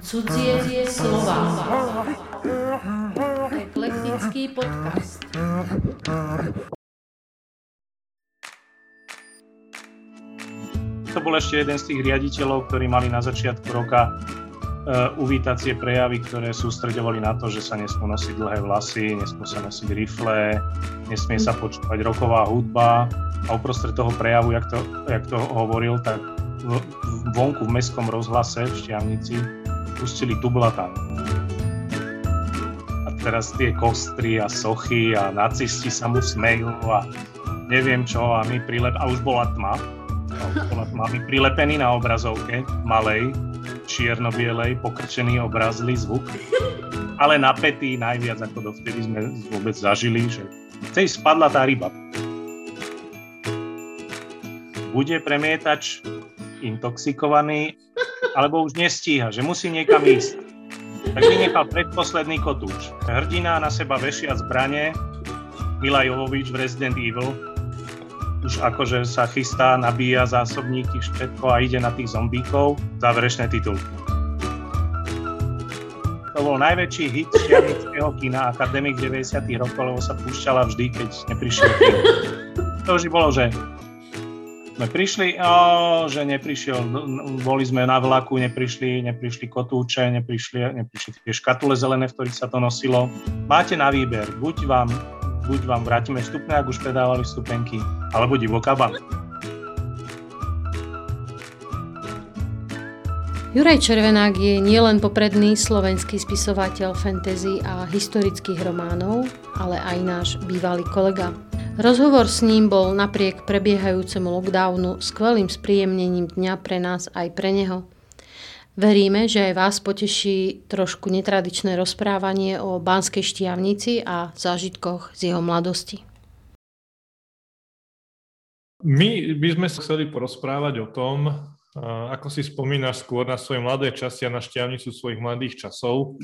Cudzie slova. Eklektický podcast. To bol ešte jeden z tých riaditeľov, ktorí mali na začiatku roka uh, uvítacie prejavy, ktoré sústredovali na to, že sa nesmú nosiť dlhé vlasy, nesmú sa nosiť rifle, nesmie sa počúvať roková hudba a uprostred toho prejavu, jak to, jak to hovoril, tak vonku v mestskom rozhlase v Štiavnici pustili Tublatan. A teraz tie kostry a sochy a nacisti sa mu smejú a neviem čo a my prilep... A už bola tma. A už bola tma. My prilepení na obrazovke, malej, čierno-bielej, pokrčený obrazlý zvuk. Ale napätý najviac, ako dovtedy sme vôbec zažili, že tej spadla tá ryba. Bude premietač intoxikovaný, alebo už nestíha, že musí niekam ísť. Tak vynechal predposledný kotúč. Hrdina na seba vešia zbranie, Mila Jovovič v Resident Evil, už akože sa chystá, nabíja zásobníky, všetko a ide na tých zombíkov, záverečné titulky. To bol najväčší hit šianického kina Akademik 90 rokov, lebo sa púšťala vždy, keď neprišiel film. To už bolo, že sme prišli, o, že neprišiel, boli sme na vlaku, neprišli, neprišli kotúče, neprišli, neprišli tie škatule zelené, v ktorých sa to nosilo. Máte na výber, buď vám, buď vám vrátime vstupné, ak už predávali vstupenky, alebo divokaba. Juraj Červenák je nielen popredný slovenský spisovateľ fantasy a historických románov, ale aj náš bývalý kolega. Rozhovor s ním bol napriek prebiehajúcemu lockdownu skvelým spríjemnením dňa pre nás aj pre neho. Veríme, že aj vás poteší trošku netradičné rozprávanie o Banskej štiavnici a zážitkoch z jeho mladosti. My by sme sa chceli porozprávať o tom, ako si spomínaš skôr na svoje mladé časti a na šťavnicu svojich mladých časov.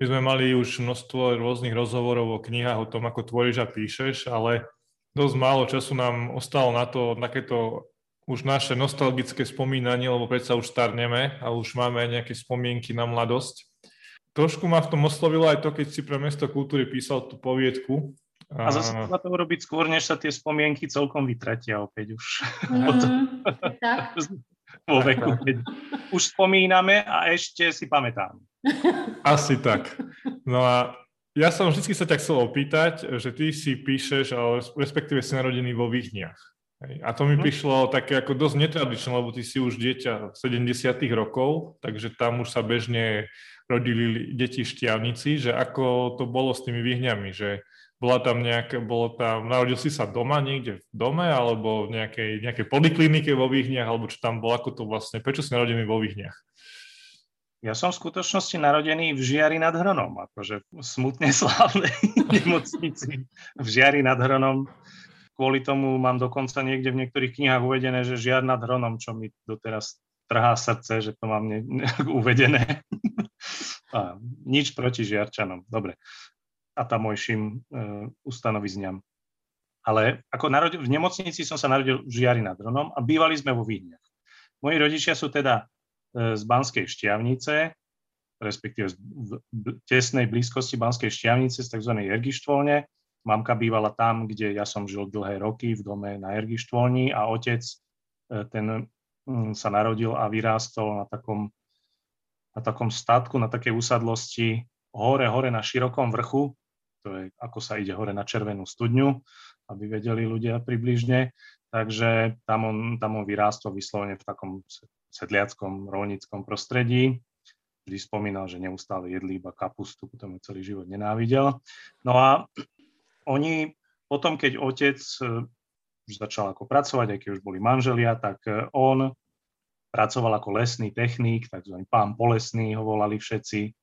My sme mali už množstvo rôznych rozhovorov o knihách o tom, ako tvoríš a píšeš, ale dosť málo času nám ostalo na to, takéto už naše nostalgické spomínanie, lebo predsa už starneme a už máme aj nejaké spomienky na mladosť. Trošku ma v tom oslovilo aj to, keď si pre Mesto kultúry písal tú poviedku. A zase treba to urobiť skôr, než sa tie spomienky celkom vytratia opäť už. Mm, tak. Vo veku, keď už spomíname a ešte si pamätám. Asi tak. No a ja som vždy sa ťa chcel opýtať, že ty si píšeš, respektíve si narodený vo Výchniach. A to mi mhm. prišlo také ako dosť netradičné, lebo ty si už dieťa 70 rokov, takže tam už sa bežne rodili deti Štiavnici, že ako to bolo s tými výhňami, že bola tam nejaké, bolo tam, narodil si sa doma niekde v dome, alebo v nejakej, nejakej poliklinike vo Výhniach, alebo čo tam bolo, ako to vlastne, prečo si narodený vo Výhniach? Ja som v skutočnosti narodený v Žiari nad Hronom, akože v smutne slávnej nemocnici v Žiari nad Hronom. Kvôli tomu mám dokonca niekde v niektorých knihách uvedené, že Žiar nad Hronom, čo mi doteraz trhá srdce, že to mám ne- uvedené. A, nič proti Žiarčanom, dobre. A tamojším e, ustanovizňam. Ale ako narodil, v nemocnici som sa narodil v Žiari nad Hronom a bývali sme vo Vídniach. Moji rodičia sú teda z Banskej Štiavnice, respektíve v tesnej blízkosti Banskej Štiavnice z tzv. Ergištvolne. Mamka bývala tam, kde ja som žil dlhé roky v dome na Ergištvolni a otec e, ten mm, sa narodil a vyrástol na takom, na takom statku, na takej usadlosti hore, hore na širokom vrchu, to je ako sa ide hore na červenú studňu, aby vedeli ľudia približne. Takže tam on, tam on vyrástol vyslovene v takom sedliackom, rolnickom prostredí. Vždy spomínal, že neustále jedli iba kapustu, potom ju celý život nenávidel. No a oni potom, keď otec e, už začal ako pracovať, aj keď už boli manželia, tak e, on pracoval ako lesný technik, takzvaný pán polesný ho volali všetci.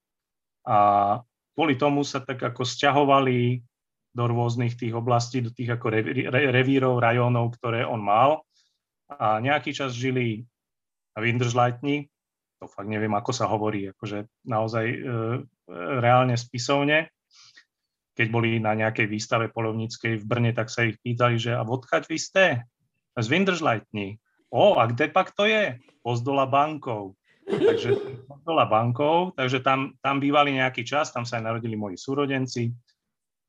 A kvôli tomu sa tak ako sťahovali do rôznych tých oblastí, do tých ako revírov, rajónov, ktoré on mal. A nejaký čas žili a Windržleitni, to fakt neviem, ako sa hovorí, akože naozaj e, reálne spisovne. Keď boli na nejakej výstave polovníckej v Brne, tak sa ich pýtali, že a odkaď vy ste? Z Windržleitni. O, a kde pak to je? Pozdola bankov. takže bola bankou, takže tam, tam bývali nejaký čas, tam sa aj narodili moji súrodenci.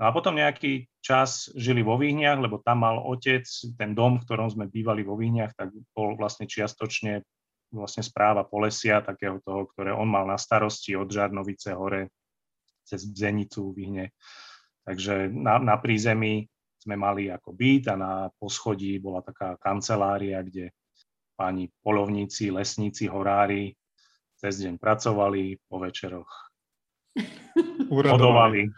No a potom nejaký čas žili vo Výhniach, lebo tam mal otec, ten dom, v ktorom sme bývali vo Výhniach, tak bol vlastne čiastočne vlastne správa Polesia, takého toho, ktoré on mal na starosti od Žarnovice hore cez Bzenicu, Výhne. Takže na, na prízemí sme mali ako byt a na poschodí bola taká kancelária, kde páni polovníci, lesníci, horári cez deň pracovali, po večeroch hodovali.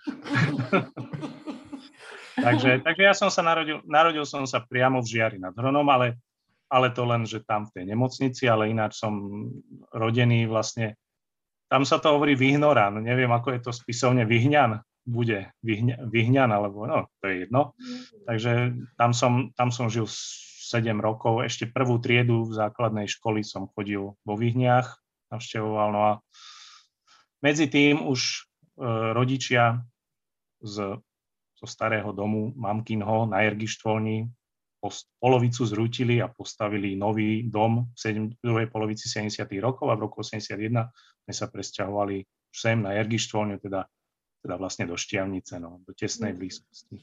takže, takže ja som sa narodil, narodil som sa priamo v Žiari nad Hronom, ale, ale to len, že tam v tej nemocnici, ale ináč som rodený vlastne, tam sa to hovorí Vyhnoran, neviem, ako je to spisovne Vyhňan, bude vyhňan, vyhňan alebo no, to je jedno. Takže tam som, tam som žil 7 rokov, ešte prvú triedu v základnej školy som chodil vo Vyhniach, navštevoval, no a medzi tým už e, rodičia z, zo starého domu Mamkinho na Jergištvolni polovicu zrútili a postavili nový dom v druhej polovici 70. rokov a v roku 81 sme sa presťahovali sem na Jergištvolňu, teda teda vlastne do Štiavnice, no, do tesnej mm. blízkosti.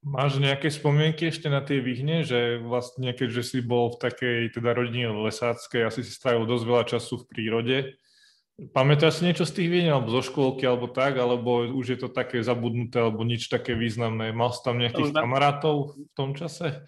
Máš nejaké spomienky ešte na tie vyhne, že vlastne keďže si bol v takej teda rodine lesáckej, asi si strávil dosť veľa času v prírode. Pamätáš si niečo z tých vyhne, alebo zo škôlky, alebo tak, alebo už je to také zabudnuté, alebo nič také významné? Mal si tam nejakých kamarátov v tom čase?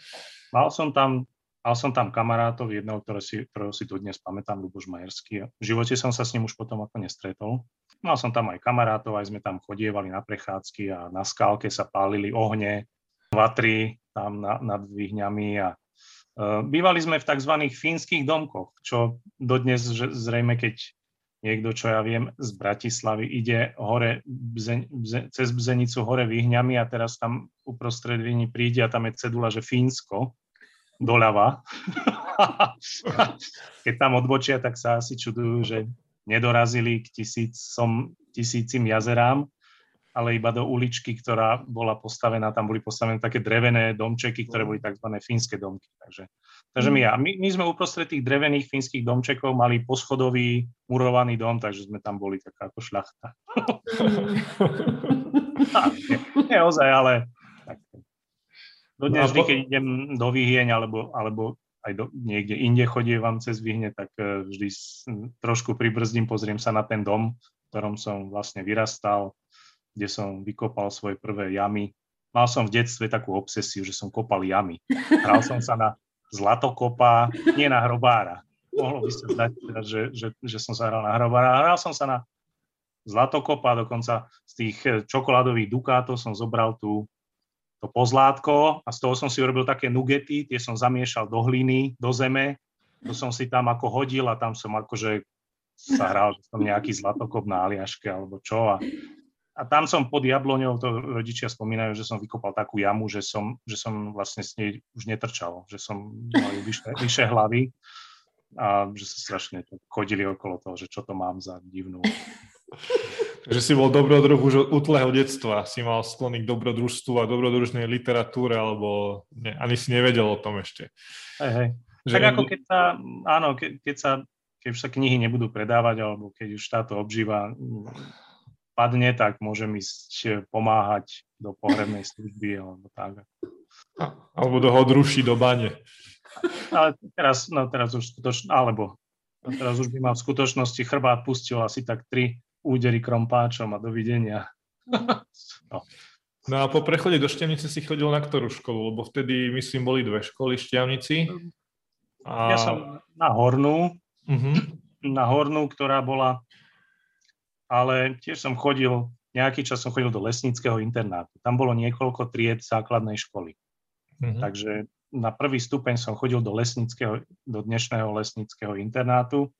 Mal som tam Mal som tam kamarátov, jedného, ktoré si, ktorého si tu dnes pamätám, Luboš Majerský. V živote som sa s ním už potom ako nestretol. Mal som tam aj kamarátov, aj sme tam chodievali na prechádzky a na skálke sa pálili ohne, vatry tam na, nad výhňami a uh, bývali sme v tzv. fínskych domkoch, čo dodnes že zrejme, keď niekto, čo ja viem, z Bratislavy ide hore bze, bze, cez Bzenicu hore výhňami a teraz tam uprostred Víni príde a tam je cedula, že Fínsko, doľava. Keď tam odbočia, tak sa asi čudujú, že nedorazili k tisícom, tisícim jazerám, ale iba do uličky, ktorá bola postavená, tam boli postavené také drevené domčeky, ktoré boli tzv. fínske domky. Takže, takže my, my, my sme uprostred tých drevených fínskych domčekov mali poschodový murovaný dom, takže sme tam boli taká ako šľachta. nie, nie ozaj, ale No dnes vždy, keď idem do Vyhieň alebo, alebo aj do, niekde inde chodievam cez Vyhne, tak e, vždy trošku pribrzdím, pozriem sa na ten dom, v ktorom som vlastne vyrastal, kde som vykopal svoje prvé jamy. Mal som v detstve takú obsesiu, že som kopal jamy. Hral som sa na zlatokopa, nie na hrobára. Mohlo by sa zdať, teda, že, že, že som sa hral na hrobára. Hral som sa na zlatokopa, dokonca z tých e, čokoládových dukátov som zobral tú to pozlátko a z toho som si urobil také nugety, tie som zamiešal do hliny, do zeme, to som si tam ako hodil a tam som akože sa hral, že som nejaký zlatokop na Aliaške alebo čo a, a tam som pod jabloňou, to rodičia spomínajú, že som vykopal takú jamu, že som, že som vlastne s nej už netrčal, že som mal vyššie, vyššie hlavy a že sa strašne chodili okolo toho, že čo to mám za divnú že si bol dobrodruh už od útleho detstva, si mal sklony k dobrodružstvu a dobrodružnej literatúre, alebo ne, ani si nevedel o tom ešte. Hej, hej. Že tak ako keď sa, áno, keď, keď sa, keď už sa knihy nebudú predávať, alebo keď už táto obživa mm, padne, tak môžem ísť pomáhať do pohrebnej služby, alebo tak. Alebo do hodruší do bane. Ale teraz, no teraz už skutočne, alebo teraz už by ma v skutočnosti chrbát pustil asi tak tri údery krompáčom a dovidenia. no. no a po prechode do Štiavnice si chodil na ktorú školu? Lebo vtedy, myslím, boli dve školy v Štiavnici. A... Ja som na Hornú, uh-huh. na Hornú, ktorá bola, ale tiež som chodil, nejaký čas som chodil do lesníckého internátu. Tam bolo niekoľko tried základnej školy. Uh-huh. Takže na prvý stupeň som chodil do, lesníckého, do dnešného lesníckého internátu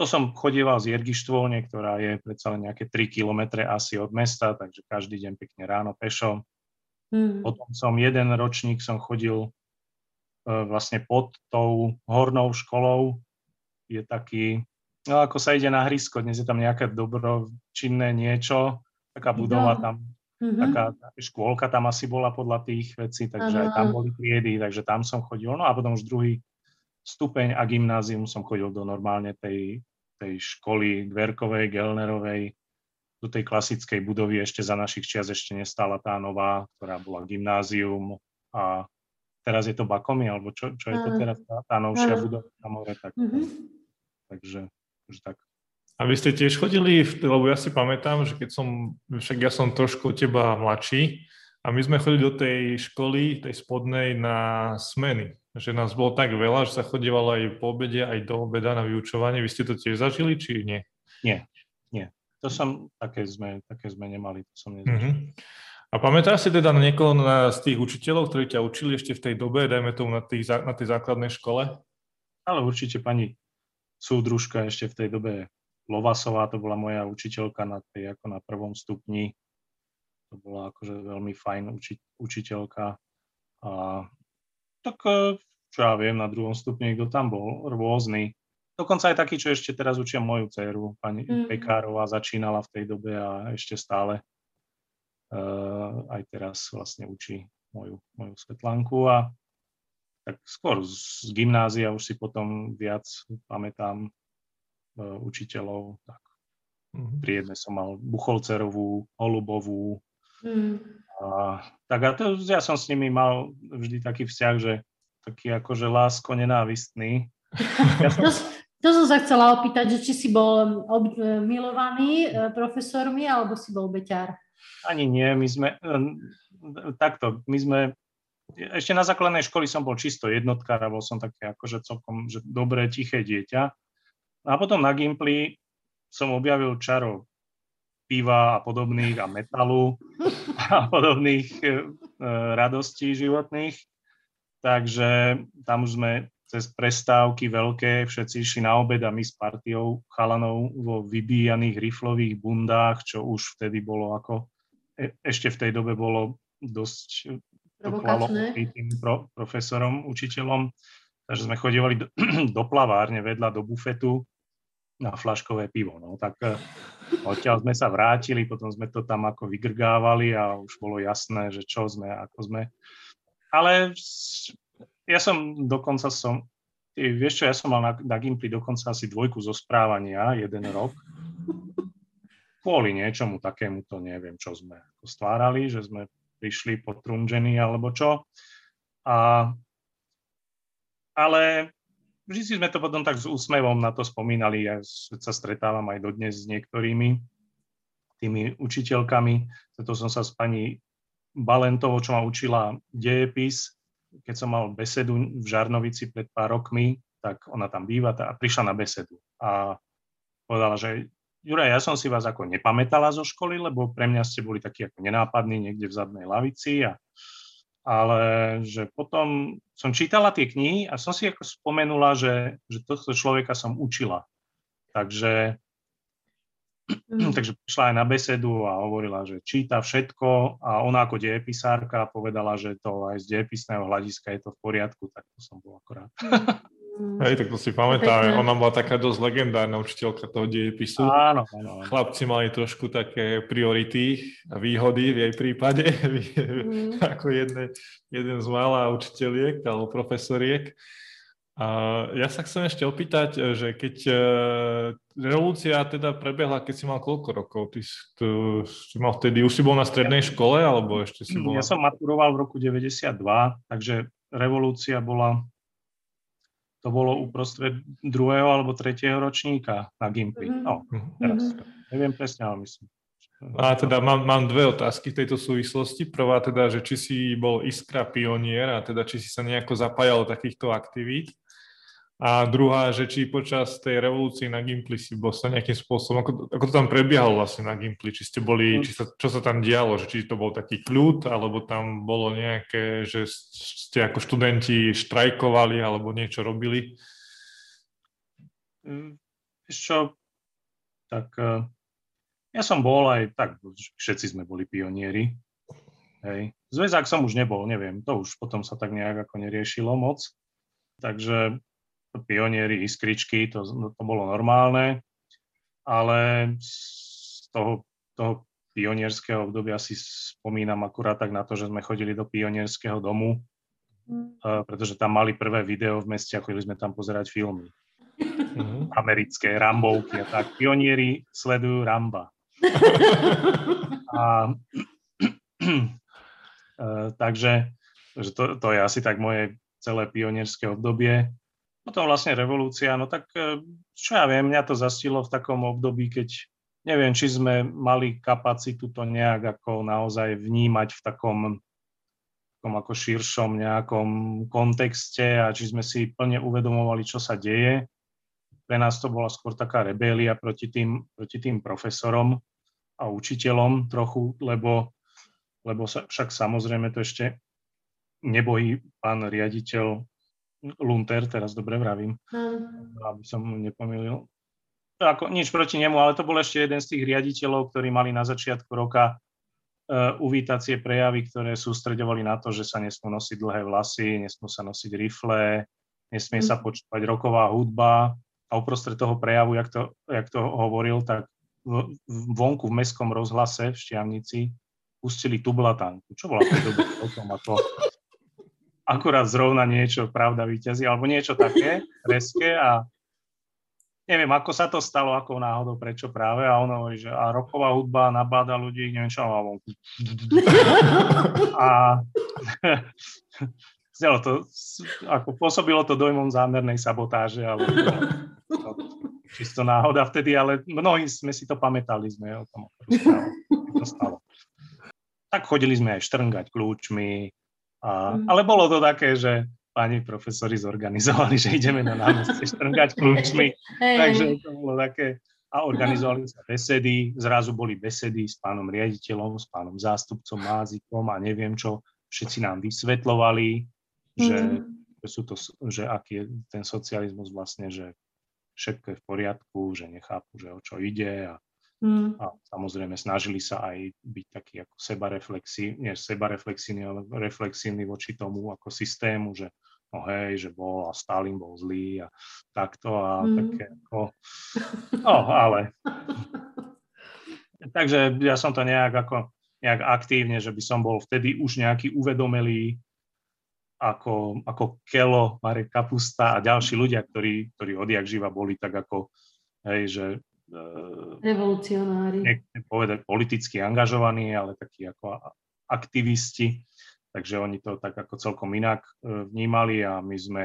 to som chodieval z Jergištvolne, ktorá je predsa len nejaké 3 kilometre asi od mesta, takže každý deň pekne ráno pešo. Mm. Potom som jeden ročník som chodil e, vlastne pod tou hornou školou. Je taký, no ako sa ide na hrysko, dnes je tam nejaké dobročinné niečo, taká budova no. tam, mm-hmm. taká škôlka tam asi bola podľa tých vecí, takže Aha. aj tam boli triedy, takže tam som chodil. No a potom už druhý stupeň a gymnázium som chodil do normálne tej, tej školy Dverkovej, Gelnerovej, do tej klasickej budovy ešte za našich čias ešte nestála tá nová, ktorá bola gymnázium a teraz je to Bakomi, alebo čo, čo je to teraz tá, tá novšia budova na more, tak, mm-hmm. takže už tak. A vy ste tiež chodili, lebo ja si pamätám, že keď som, však ja som trošku teba mladší, a my sme chodili do tej školy, tej spodnej, na smeny. Že nás bolo tak veľa, že sa chodívalo aj po obede, aj do obeda na vyučovanie. Vy ste to tiež zažili, či nie? Nie, nie. To som, také sme, také sme nemali, to som nezažil. Mm-hmm. A pamätáš si teda na niekoho z tých učiteľov, ktorí ťa učili ešte v tej dobe, dajme tomu na, tých, na tej základnej škole? Ale určite pani súdružka ešte v tej dobe Lovasová, to bola moja učiteľka na tej, ako na prvom stupni. To bola akože veľmi fajn uči, učiteľka. A tak e, čo ja viem, na druhom stupni, kto tam bol, rôzny. Dokonca aj taký, čo ešte teraz učia moju dceru, pani mm. Pekárová, začínala v tej dobe a ešte stále uh, aj teraz vlastne učí moju, moju Svetlánku a tak skôr z gymnázia už si potom viac pamätám uh, učiteľov. Tak. Mm-hmm. Pri jednej som mal Bucholcerovú, Holubovú, Mm. A, tak a to, ja som s nimi mal vždy taký vzťah, že taký akože lásko nenávistný. Ja som... to, to som sa chcela opýtať, že či si bol ob, milovaný e, profesormi, alebo si bol beťar? Ani nie, my sme, e, takto, my sme, ešte na základnej školy som bol čisto jednotka, bol som také akože celkom, že dobré, tiché dieťa. A potom na Gimply som objavil čaro piva a podobných a metalu a podobných e, radostí životných. Takže tam už sme cez prestávky veľké, všetci išli na obed a my s partiou chalanov vo vybíjaných riflových bundách, čo už vtedy bolo ako, e, ešte v tej dobe bolo dosť tým pro, profesorom, učiteľom. Takže sme chodívali do, do plavárne vedľa do bufetu na flaškové pivo. No. Tak eh, odtiaľ sme sa vrátili, potom sme to tam ako vygrgávali a už bolo jasné, že čo sme, ako sme. Ale ja som dokonca som, vieš čo, ja som mal na, na Gimply dokonca asi dvojku zo správania, jeden rok. Kvôli niečomu takému to neviem, čo sme stvárali, že sme prišli potrunžení alebo čo. A, ale vždy sme to potom tak s úsmevom na to spomínali. Ja sa stretávam aj dodnes s niektorými tými učiteľkami. To som sa s pani Balentovou, čo ma učila dejepis, keď som mal besedu v Žarnovici pred pár rokmi, tak ona tam býva a prišla na besedu. A povedala, že Juraj, ja som si vás ako nepamätala zo školy, lebo pre mňa ste boli takí ako nenápadní niekde v zadnej lavici a ale že potom som čítala tie knihy a som si ako spomenula, že, že tohto človeka som učila. Takže, mm. takže prišla aj na besedu a hovorila, že číta všetko a ona ako dejepisárka povedala, že to aj z dejepisného hľadiska je to v poriadku, tak to som bol akorát. Mm. Hej, tak to si pamätám. Ona bola taká dosť legendárna učiteľka toho dejepisu. Áno, áno. Chlapci mali trošku také priority a výhody v jej prípade, mm. ako jedne, jeden z mála učiteľiek alebo profesoriek. A ja sa chcem ešte opýtať, že keď uh, revolúcia teda prebehla, keď si mal koľko rokov? Ty tu, si mal vtedy, už si bol na strednej škole, alebo ešte si bol... Ja som maturoval v roku 92, takže revolúcia bola to bolo uprostred druhého alebo tretieho ročníka na Gimply. Mm-hmm. No, teraz mm-hmm. neviem presne, ale myslím. A teda mám, mám dve otázky v tejto súvislosti. Prvá teda, že či si bol iskra pionier a teda či si sa nejako zapájal do takýchto aktivít. A druhá, že či počas tej revolúcie na Gimply si bol sa nejakým spôsobom, ako, ako to tam prebiehalo vlastne na Gimply, či ste boli, či sa, čo sa tam dialo, že či to bol taký kľud, alebo tam bolo nejaké, že ste ako študenti štrajkovali alebo niečo robili? Mm, čo, tak e, ja som bol aj, tak všetci sme boli pionieri. Hej. Zväzák som už nebol, neviem, to už potom sa tak nejak ako neriešilo moc. Takže pionieri, iskričky, to, no, to bolo normálne, ale z toho, toho pionierského obdobia si spomínam akurát tak na to, že sme chodili do pionierského domu uh, pretože tam mali prvé video v meste a chodili sme tam pozerať filmy. Mm-hmm. Americké, Rambovky a tak. Pionieri sledujú Ramba. a, uh, takže že to, to je asi tak moje celé pionierské obdobie. Potom vlastne revolúcia, no tak čo ja viem, mňa to zastilo v takom období, keď neviem, či sme mali kapacitu to nejak ako naozaj vnímať v takom, takom ako širšom nejakom kontexte a či sme si plne uvedomovali, čo sa deje. Pre nás to bola skôr taká rebélia proti tým, proti tým profesorom a učiteľom trochu, lebo, lebo sa, však samozrejme to ešte nebojí pán riaditeľ Lunter, teraz dobre vravím, hmm. aby som mu nepomýlil, ako, nič proti nemu, ale to bol ešte jeden z tých riaditeľov, ktorí mali na začiatku roka uh, uvítacie prejavy, ktoré sústredovali na to, že sa nesmú nosiť dlhé vlasy, nesmú sa nosiť rifle, nesmie mm. sa počúvať roková hudba. A uprostred toho prejavu, jak to, jak to hovoril, tak v, vonku v mestskom rozhlase v Štiavnici pustili tublatanku. Čo bola v dobe o tom, ako akurát zrovna niečo, pravda, víťazí, alebo niečo také, reské a neviem, ako sa to stalo, ako náhodou, prečo práve, a ono že a roková hudba nabáda ľudí, neviem čo, a a to, ako pôsobilo to dojmom zámernej sabotáže, ale to, čisto náhoda vtedy, ale mnohí sme si to pamätali, sme o tom to stalo. Tak chodili sme aj štrngať kľúčmi, a, mm. ale bolo to také, že páni profesori zorganizovali, že ideme na námestie štrngať kľúčmi. Hey. Takže to bolo také. A organizovali sa besedy, zrazu boli besedy s pánom riaditeľom, s pánom zástupcom, mázikom a neviem čo. Všetci nám vysvetlovali, že, mm. že, sú to, že aký je ten socializmus vlastne, že všetko je v poriadku, že nechápu, že o čo ide a Mm. A samozrejme snažili sa aj byť taký ako sebareflexívny, nie sebareflexívny, ale reflexívny voči tomu ako systému, že no hej, že bol a Stalin bol zlý a takto a mm. také ako, no ale. Takže ja som to nejak ako, nejak aktívne, že by som bol vtedy už nejaký uvedomelý ako, ako Kelo, Marek Kapusta a ďalší ľudia, ktorí, ktorí odjak živa boli tak ako, hej, že revolucionári. Nechcem povedať politicky angažovaní, ale takí ako aktivisti. Takže oni to tak ako celkom inak e, vnímali a my sme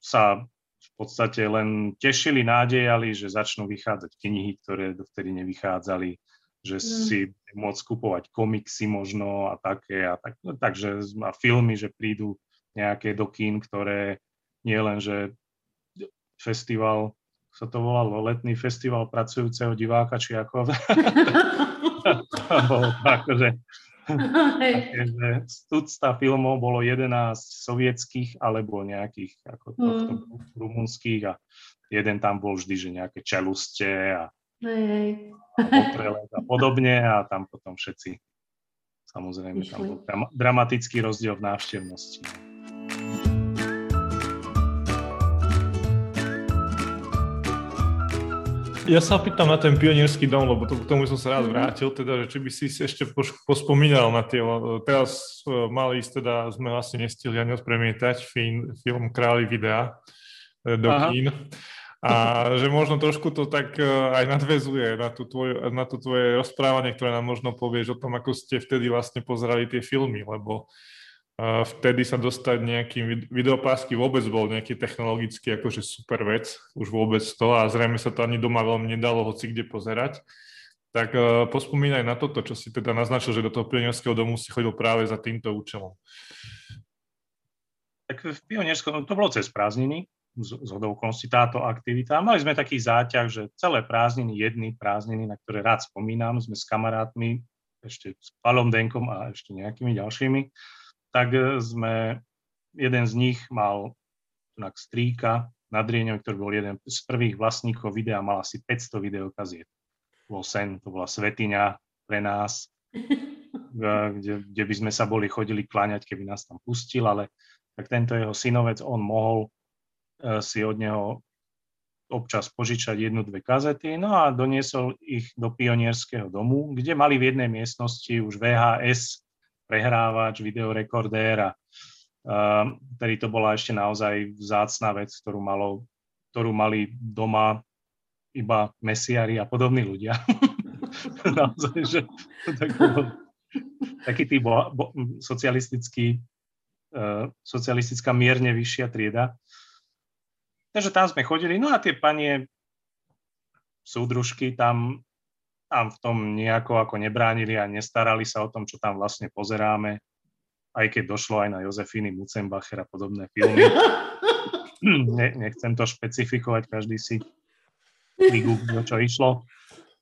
sa v podstate len tešili, nádejali, že začnú vychádzať knihy, ktoré dovtedy nevychádzali, že mm. si môcť kupovať komiksy možno a také. A tak, no, takže a filmy, že prídu nejaké do kín, ktoré nie len, že festival sa to volalo Letný festival pracujúceho diváka, či ako... bolo akože... Takže z tucta filmov bolo 11 sovietských alebo nejakých ako tohto mm. rumunských a jeden tam bol vždy, že nejaké čeluste a, a a podobne a tam potom všetci samozrejme tam bol dramatický rozdiel v návštevnosti. Ja sa pýtam na ten pionierský dom, lebo to, k tomu som sa rád mhm. vrátil, teda, že či by si ešte pospomínal na tie, teraz e, mali ísť, teda sme vlastne nestihli ani odpremietať film, film Králi videa e, do Aha. kín. A že možno trošku to tak e, aj nadvezuje na, tú tvoj, na to tvoje rozprávanie, ktoré nám možno povieš o tom, ako ste vtedy vlastne pozerali tie filmy, lebo vtedy sa dostať nejakým videopásky vôbec bol nejaký technologický akože super vec, už vôbec to a zrejme sa to ani doma veľmi nedalo hoci kde pozerať. Tak uh, pospomínaj na toto, čo si teda naznačil, že do toho pionierského domu si chodil práve za týmto účelom. Tak v pionierskom, to bolo cez prázdniny, z, z táto aktivita. Mali sme taký záťah, že celé prázdniny, jedny prázdniny, na ktoré rád spomínam, sme s kamarátmi, ešte s Palom Denkom a ešte nejakými ďalšími, tak e, sme, jeden z nich mal tak strýka na Drieňov, ktorý bol jeden z prvých vlastníkov videa, mal asi 500 videokaziet. Bol sen, to bola svetiňa pre nás, kde, kde by sme sa boli chodili kláňať, keby nás tam pustil, ale tak tento jeho synovec, on mohol uh, si od neho občas požičať jednu, dve kazety, no a doniesol ich do pionierského domu, kde mali v jednej miestnosti už VHS prehrávač, videorekordér a Uh, tedy to bola ešte naozaj vzácná vec, ktorú, malo, ktorú mali doma iba mesiari a podobní ľudia. naozaj, že tak bolo, taký tý bo, bo, socialistický, uh, socialistická mierne vyššia trieda. Takže tam sme chodili, no a tie panie súdružky tam, tam v tom nejako ako nebránili a nestarali sa o tom, čo tam vlastne pozeráme aj keď došlo aj na Jozefiny Mucenbacher a podobné filmy. ne, nechcem to špecifikovať, každý si vygooglil, čo išlo.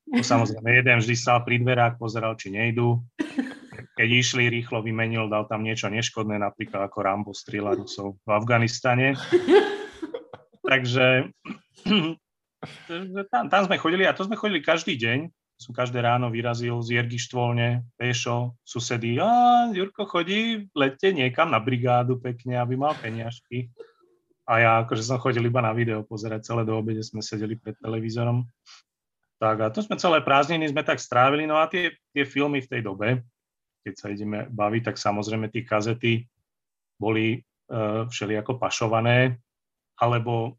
To samozrejme, jeden vždy stal pri dverách, pozeral, či nejdu. Keď išli, rýchlo vymenil, dal tam niečo neškodné, napríklad ako Rambo strieľa Rusov v Afganistane. Takže tam, tam sme chodili a to sme chodili každý deň som každé ráno vyrazil z Jergištvolne, pešo, susedy, a Jurko chodí lete niekam na brigádu pekne, aby mal peniažky. A ja akože som chodil iba na video pozerať celé do obede, sme sedeli pred televízorom. Tak a to sme celé prázdniny sme tak strávili, no a tie, tie filmy v tej dobe, keď sa ideme baviť, tak samozrejme tie kazety boli uh, všelijako pašované, alebo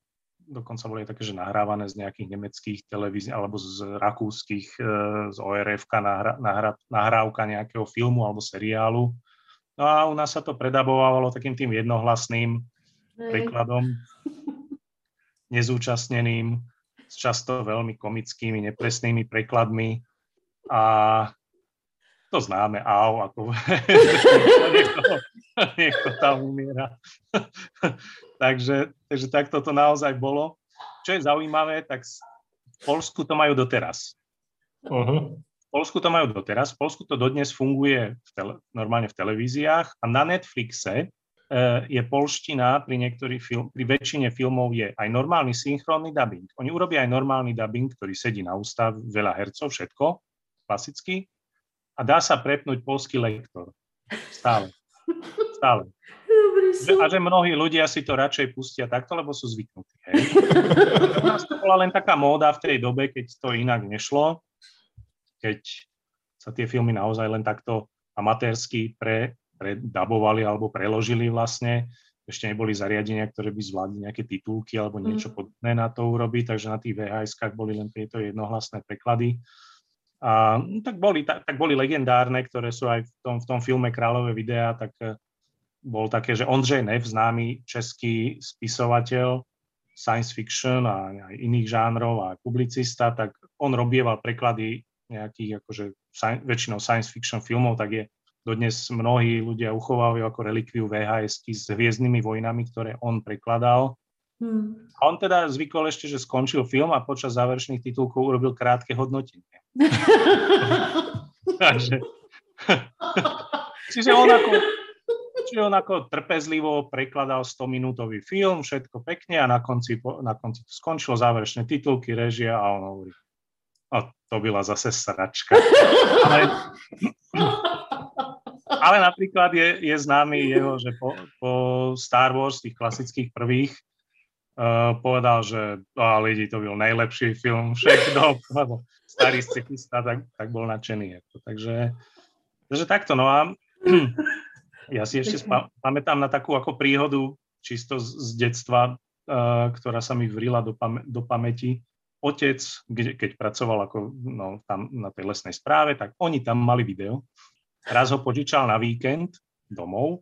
dokonca boli také, že nahrávané z nejakých nemeckých televízií alebo z rakúskych, e, z ORF-ka nahra, nahra, nahrávka nejakého filmu alebo seriálu. No a u nás sa to predabovalo takým tým jednohlasným Hej. prekladom, nezúčastneným, s často veľmi komickými, nepresnými prekladmi a to známe, au, ako niekto, niekto tam umiera. Takže, takže takto to naozaj bolo. Čo je zaujímavé, tak v Polsku to majú doteraz. Uh-huh. V Polsku to majú doteraz. V Polsku to dodnes funguje v tele, normálne v televíziách a na Netflixe uh, je polština pri niektorých film, pri väčšine filmov je aj normálny synchronný dubbing. Oni urobia aj normálny dubbing, ktorý sedí na ústav, veľa hercov, všetko, klasicky, a dá sa prepnúť polský lektor. Stále. Stále. A že mnohí ľudia si to radšej pustia takto, lebo sú zvyknutí. Hej. To bola len taká móda v tej dobe, keď to inak nešlo, keď sa tie filmy naozaj len takto amatérsky pre, predabovali alebo preložili vlastne. Ešte neboli zariadenia, ktoré by zvládli nejaké titulky alebo niečo mm. podobné na to urobiť, takže na tých VHS-kách boli len tieto jednohlasné preklady. A no, tak, boli, tak, tak boli legendárne, ktoré sú aj v tom, v tom filme Kráľové videa, tak bol také, že Ondřej Nev, známy český spisovateľ science fiction a aj iných žánrov a publicista, tak on robieval preklady nejakých akože väčšinou science fiction filmov, tak je dodnes mnohí ľudia uchovávajú ako relikviu VHS s hviezdnymi vojnami, ktoré on prekladal Hmm. A on teda zvykol ešte, že skončil film a počas záverečných titulkov urobil krátke hodnotenie. Takže... Čiže on ako, čiže on ako trpezlivo prekladal 100-minútový film, všetko pekne a na konci, na konci to skončilo záverečné titulky, režia a on hovorí, no to byla zase sračka. Ale, ale napríklad je, je známy jeho, že po, po Star Wars, tých klasických prvých, uh, povedal, že oh, lidi, to byl najlepší film všetko, lebo starý scifista, tak, tak bol nadšený. Takže, takže takto, no a ja si ešte spá, pamätám na takú ako príhodu čisto z, z detstva, uh, ktorá sa mi vrila do, pam- do pamäti. Otec, kde, keď pracoval ako, no, tam na tej lesnej správe, tak oni tam mali video. Raz ho požičal na víkend domov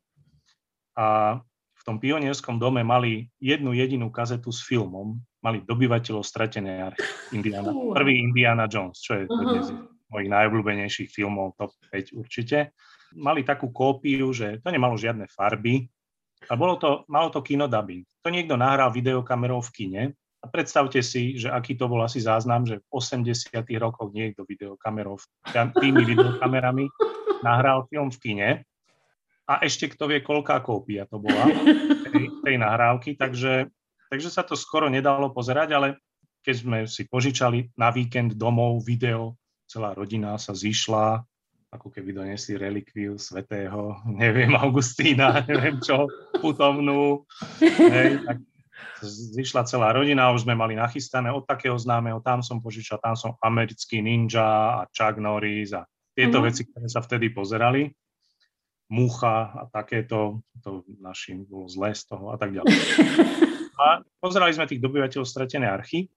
a tom pionierskom dome mali jednu jedinú kazetu s filmom, mali dobyvateľov stratené Indiana, prvý Indiana Jones, čo je uh-huh. dnes mojich najobľúbenejších filmov, top 5 určite. Mali takú kópiu, že to nemalo žiadne farby, a bolo to, malo to kinodubbing. To niekto nahral videokamerou v kine a predstavte si, že aký to bol asi záznam, že v 80 rokoch niekto videokamerou, tými videokamerami nahral film v kine a ešte kto vie, koľká kópia to bola tej, tej nahrávky, takže, takže sa to skoro nedalo pozerať, ale keď sme si požičali na víkend domov video, celá rodina sa zišla, ako keby donesli relikviu svetého, neviem, Augustína, neviem čo, putovnú. Hej, tak zišla celá rodina, už sme mali nachystané od takého známeho, tam som požičal, tam som americký ninja a Chuck Norris a tieto mm-hmm. veci, ktoré sa vtedy pozerali. Mucha a takéto, to našim bolo zlé z toho a tak ďalej. A pozerali sme tých dobyvateľov stratené archy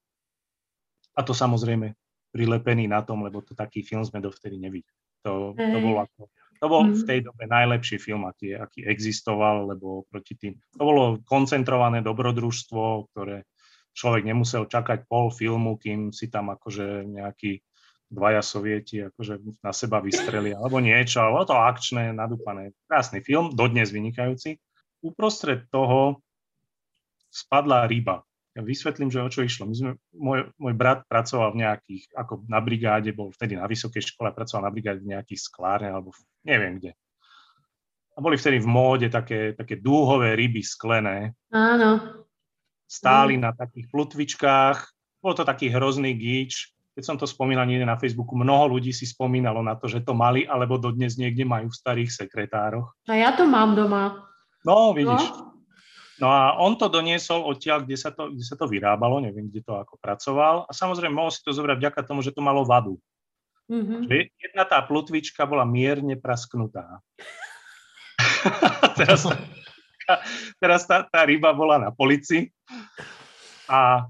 a to samozrejme prilepený na tom, lebo to taký film sme dovtedy nevideli. To, to, bol, ako, to bol v tej dobe najlepší film, aký, aký existoval, lebo proti tým, to bolo koncentrované dobrodružstvo, ktoré človek nemusel čakať pol filmu, kým si tam akože nejaký dvaja sovieti akože na seba vystrelia, alebo niečo, alebo to akčné, nadúpané. Krásny film, dodnes vynikajúci. Uprostred toho spadla ryba. Ja vysvetlím, že o čo išlo. My sme, môj, môj brat pracoval v nejakých, ako na brigáde, bol vtedy na vysokej škole, pracoval na brigáde v nejakých sklárne, alebo v, neviem kde. A boli vtedy v móde také, také dúhové ryby sklené. Áno. Stáli mm. na takých plutvičkách. Bol to taký hrozný gíč. Keď som to spomínal niekde na Facebooku, mnoho ľudí si spomínalo na to, že to mali, alebo dodnes niekde majú v starých sekretároch. A ja to mám doma. No, vidíš. No. No a on to doniesol odtiaľ, kde sa to, kde sa to vyrábalo, neviem, kde to ako pracoval. A samozrejme mohol si to zobrať vďaka tomu, že to malo vadu. Mm-hmm. Že jedna tá plutvička bola mierne prasknutá. teraz teraz tá, tá ryba bola na polici a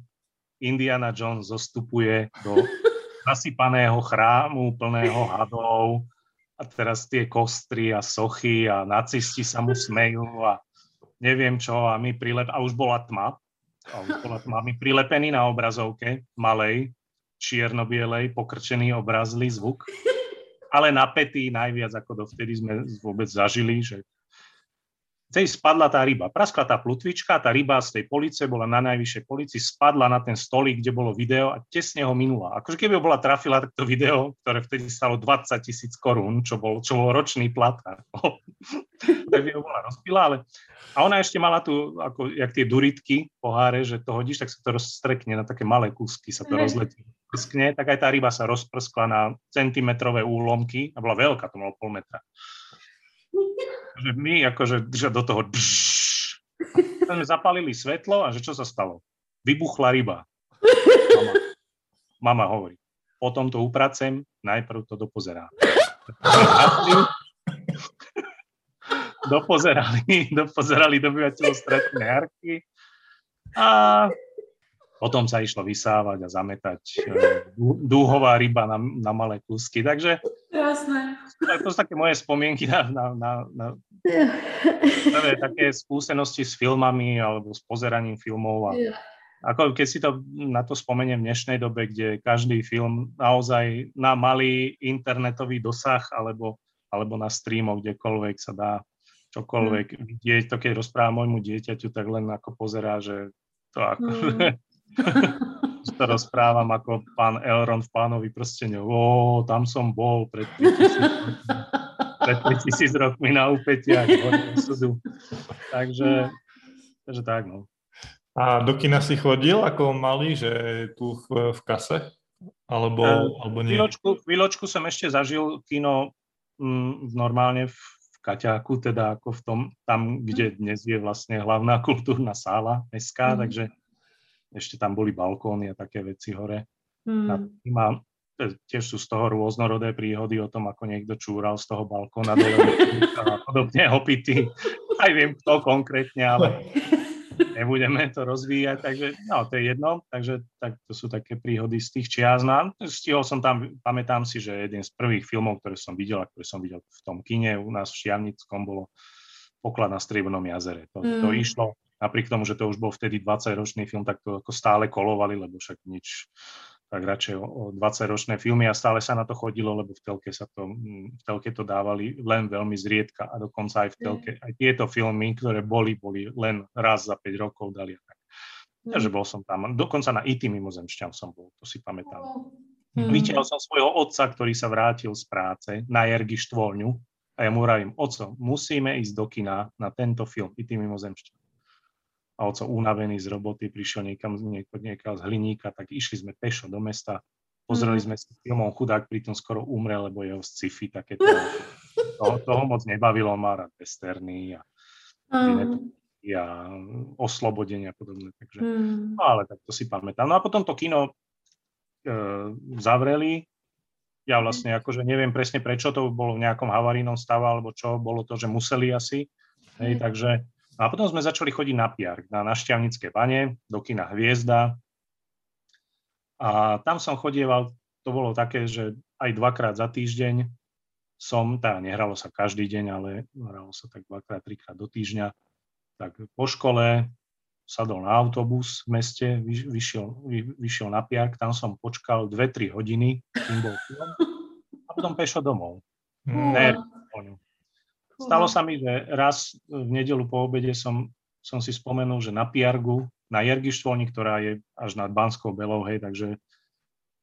Indiana Jones zostupuje do nasypaného chrámu plného hadov a teraz tie kostry a sochy a nacisti sa mu smejú a neviem čo a my prilep... A už bola tma. A už bola tma. My prilepení na obrazovke, malej, čierno-bielej, pokrčený obrazlý zvuk, ale napätý najviac, ako dovtedy sme vôbec zažili, že tej spadla tá ryba. Praskla tá plutvička, tá ryba z tej police bola na najvyššej polici, spadla na ten stolík, kde bolo video a tesne ho minula. Akože keby ho bola trafila, tak to video, ktoré vtedy stalo 20 tisíc korún, čo bol, čo bol ročný plat, tak by ho bola rozpila, ale a ona ešte mala tu, ako, jak tie duritky, poháre, že to hodíš, tak sa to rozstrekne na také malé kúsky, sa to mm. rozletí. Prskne, tak aj tá ryba sa rozprskla na centimetrové úlomky a bola veľká, to malo pol metra že my akože držať do toho sme zapalili svetlo a že čo sa stalo? Vybuchla ryba. Mama, mama hovorí, potom to upracem, najprv to dopozerám. dopozerali, dopozerali dobyvateľov stretné harky a potom sa išlo vysávať a zametať e, dúhová ryba na, na malé kúsky. Takže Jasné. to sú také moje spomienky na, na, na, na prvé také skúsenosti s filmami alebo s pozeraním filmov. A, ako keď si to na to spomeniem v dnešnej dobe, kde každý film naozaj na malý internetový dosah alebo, alebo na streamoch, kdekoľvek sa dá čokoľvek mm. vidieť, to keď rozprávam môjmu dieťaťu, tak len ako pozerá, že to ako... Mm. to rozprávam ako pán Elron v pánovi prstene. Ó, tam som bol pred 3000, pred 3000 rokmi na úpetiach. Takže, takže tak, no. A do kina si chodil ako malý, že tu v, v kase? Alebo, uh, alebo nie? Chvíľočku, chvíľočku som ešte zažil kino mm, normálne v, v Kaťáku, teda ako v tom, tam, kde dnes je vlastne hlavná kultúrna sála mestská, mm. takže ešte tam boli balkóny a také veci hore. Mm. Má, tiež sú z toho rôznorodé príhody o tom, ako niekto čúral z toho balkóna dole a podobne opity. Aj viem kto konkrétne, ale nebudeme to rozvíjať, takže no, to je jedno. Takže tak, to sú také príhody z tých čias. No, stihol som tam, pamätám si, že jeden z prvých filmov, ktoré som videl a ktoré som videl v tom kine u nás v Šiavnickom, bolo Poklad na Striebornom jazere. To, mm. to išlo napriek tomu, že to už bol vtedy 20-ročný film, tak to ako stále kolovali, lebo však nič, tak radšej o 20-ročné filmy a stále sa na to chodilo, lebo v telke, sa to, mm, v telke to dávali len veľmi zriedka a dokonca aj v telke, aj tieto filmy, ktoré boli, boli len raz za 5 rokov dali. Tak. Takže bol som tam, dokonca na IT mimozemšťan som bol, to si pamätám. Hmm. Videl som svojho otca, ktorý sa vrátil z práce na Jergy Štvoľňu a ja mu hovorím, oco, musíme ísť do kina na tento film, IT mimozemšťan a oco unavený z roboty, prišiel niekam, nieko, niekam z hliníka, tak išli sme pešo do mesta, pozreli mm. sme si filmom chudák, pritom skoro umrel, lebo jeho sci-fi takéto, toho, toho moc nebavilo, má rád westerny a, mm. a oslobodenia a podobne, takže, mm. no, ale tak to si pamätám. No a potom to kino e, zavreli ja vlastne akože neviem presne prečo to bolo v nejakom havarínom stave alebo čo, bolo to, že museli asi. Hej, takže a potom sme začali chodiť na piark, na našťavnické bane, do kina Hviezda. A tam som chodieval, to bolo také, že aj dvakrát za týždeň som, teda nehralo sa každý deň, ale hralo sa tak dvakrát, trikrát do týždňa. Tak po škole sadol na autobus v meste, vyšiel, vyšiel na piark, tam som počkal 2-3 hodiny, kým bol film, a potom pešo domov. Mm. Ne, Stalo sa mi, že raz v nedelu po obede som, som si spomenul, že na Piargu, na Jergištvolni, ktorá je až nad Banskou Belou, hej, takže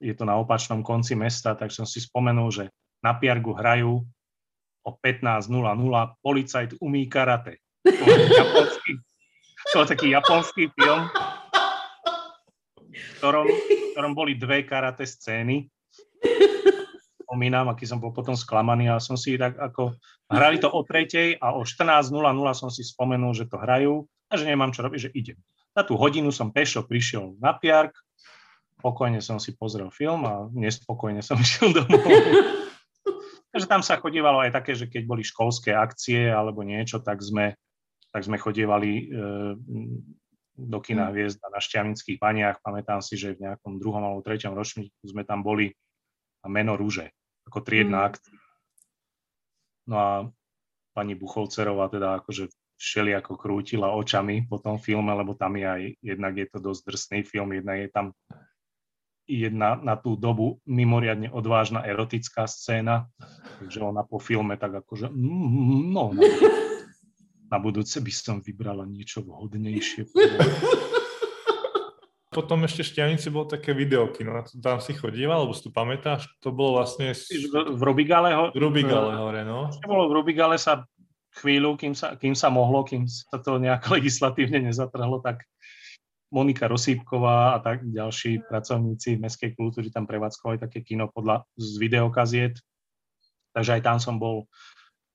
je to na opačnom konci mesta, tak som si spomenul, že na Piargu hrajú o 15.00 policajt umí karate. Japonský to bol taký japonský film, v ktorom, v ktorom boli dve karate scény. Spomínam, aký som bol potom sklamaný a som si tak ako... Hrali to o tretej a o 14.00 som si spomenul, že to hrajú a že nemám čo robiť, že idem. Na tú hodinu som pešo prišiel na piark, pokojne som si pozrel film a nespokojne som išiel domov. Takže tam sa chodívalo aj také, že keď boli školské akcie alebo niečo, tak sme tak sme chodievali e, do kina hm. Hviezda na Šťavnických paniach. Pamätám si, že v nejakom druhom alebo treťom ročníku sme tam boli a meno rúže, ako triedna mm. akcia. No a pani Bucholcerová teda akože všelijako krútila očami po tom filme, lebo tam je aj, jednak je to dosť drsný film, jednak je tam jedna na tú dobu mimoriadne odvážna erotická scéna, takže ona po filme tak akože, mm, no, no na budúce by som vybrala niečo vhodnejšie. Potom ešte Šťavnici bol také videoky, no tam si chodíval, alebo si tu pamätáš? To bolo vlastne... V, Rubigale, ho, v Rubigale hore, no. Bolo v Rubigale sa chvíľu, kým sa, kým sa mohlo, kým sa to nejak legislatívne nezatrhlo, tak Monika Rosípková a tak ďalší pracovníci mestskej kultúry tam prevádzkovali také kino podľa z videokaziet. Takže aj tam som bol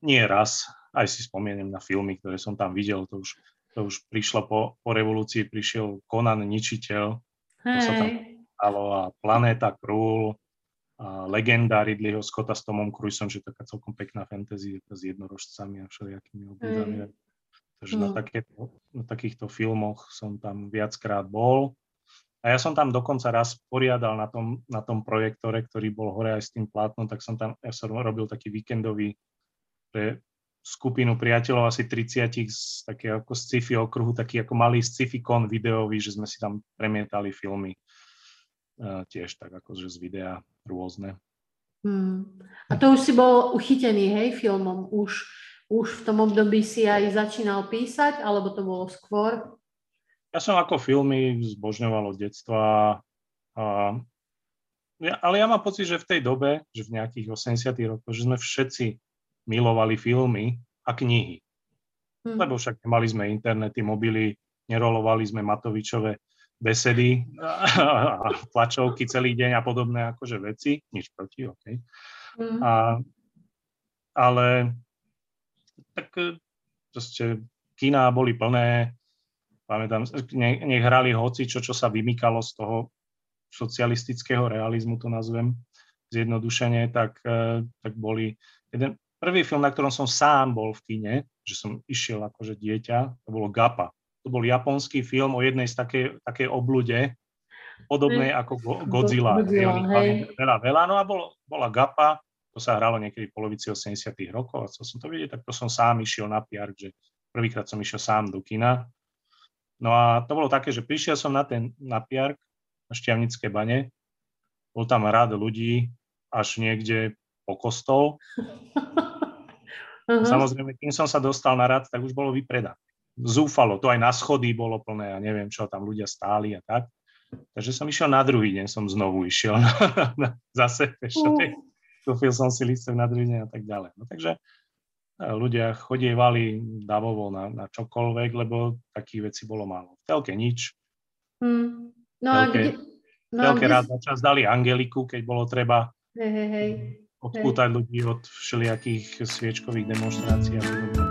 nie raz, aj si spomeniem na filmy, ktoré som tam videl, to už, to už prišlo po, po revolúcii, prišiel Conan Ničiteľ, Hej. to sa tam stalo a Planéta Krúl, a legenda Ridleyho Scotta s Tomom Cruiseom, že taká celkom pekná fantasy s jednorožcami a všelijakými obudami. Takže no. na, takéto, na takýchto filmoch som tam viackrát bol. A ja som tam dokonca raz poriadal na tom, na tom projektore, ktorý bol hore aj s tým plátnom, tak som tam, ja som robil taký víkendový pre skupinu priateľov, asi 30 z takého ako sci-fi okruhu, taký ako malý sci-fi kon videový, že sme si tam premietali filmy uh, tiež tak akože z videa rôzne. Hmm. A to už si bol uchytený, hej, filmom? Už, už v tom období si aj začínal písať, alebo to bolo skôr? Ja som ako filmy zbožňoval od detstva, a, ja, ale ja mám pocit, že v tej dobe, že v nejakých 80 rokoch, že sme všetci milovali filmy a knihy. Hmm. Lebo však mali sme internety, mobily, nerolovali sme Matovičové besedy a, tlačovky celý deň a podobné akože veci. Nič proti, OK. Hmm. A, ale tak e, proste kina boli plné, pamätám, ne, nech hrali hoci čo, čo sa vymykalo z toho socialistického realizmu, to nazvem zjednodušene, tak, e, tak boli jeden, Prvý film, na ktorom som sám bol v kine, že som išiel akože dieťa, to bolo Gapa. To bol japonský film o jednej z takej, takej oblude, podobnej ako Godzilla. Godzilla hej. Veľa, veľa. No a bol, bola Gapa, to sa hralo niekedy v polovici 80 rokov a chcel som to vidieť, tak to som sám išiel na piark, že prvýkrát som išiel sám do kina. No a to bolo také, že prišiel som na ten na piark, na Šťavnické bane, bol tam rád ľudí, až niekde po kostol. Uh-huh. Samozrejme, kým som sa dostal na rad, tak už bolo vypredané. Zúfalo, to aj na schody bolo plné a ja neviem čo, tam ľudia stáli a tak. Takže som išiel na druhý deň, som znovu išiel na, na, zase pešo. Uh. Kúpil som si lístok na druhý deň a tak ďalej. No takže e, ľudia chodievali davovo na, na čokoľvek, lebo takých vecí bolo málo. V telke nič. Hmm. No telke, a kde... No telke kde... rád na čas dali Angeliku, keď bolo treba. Hej, hej, hej odpútať hey. ľudí od všelijakých sviečkových demonstrácií a podobne.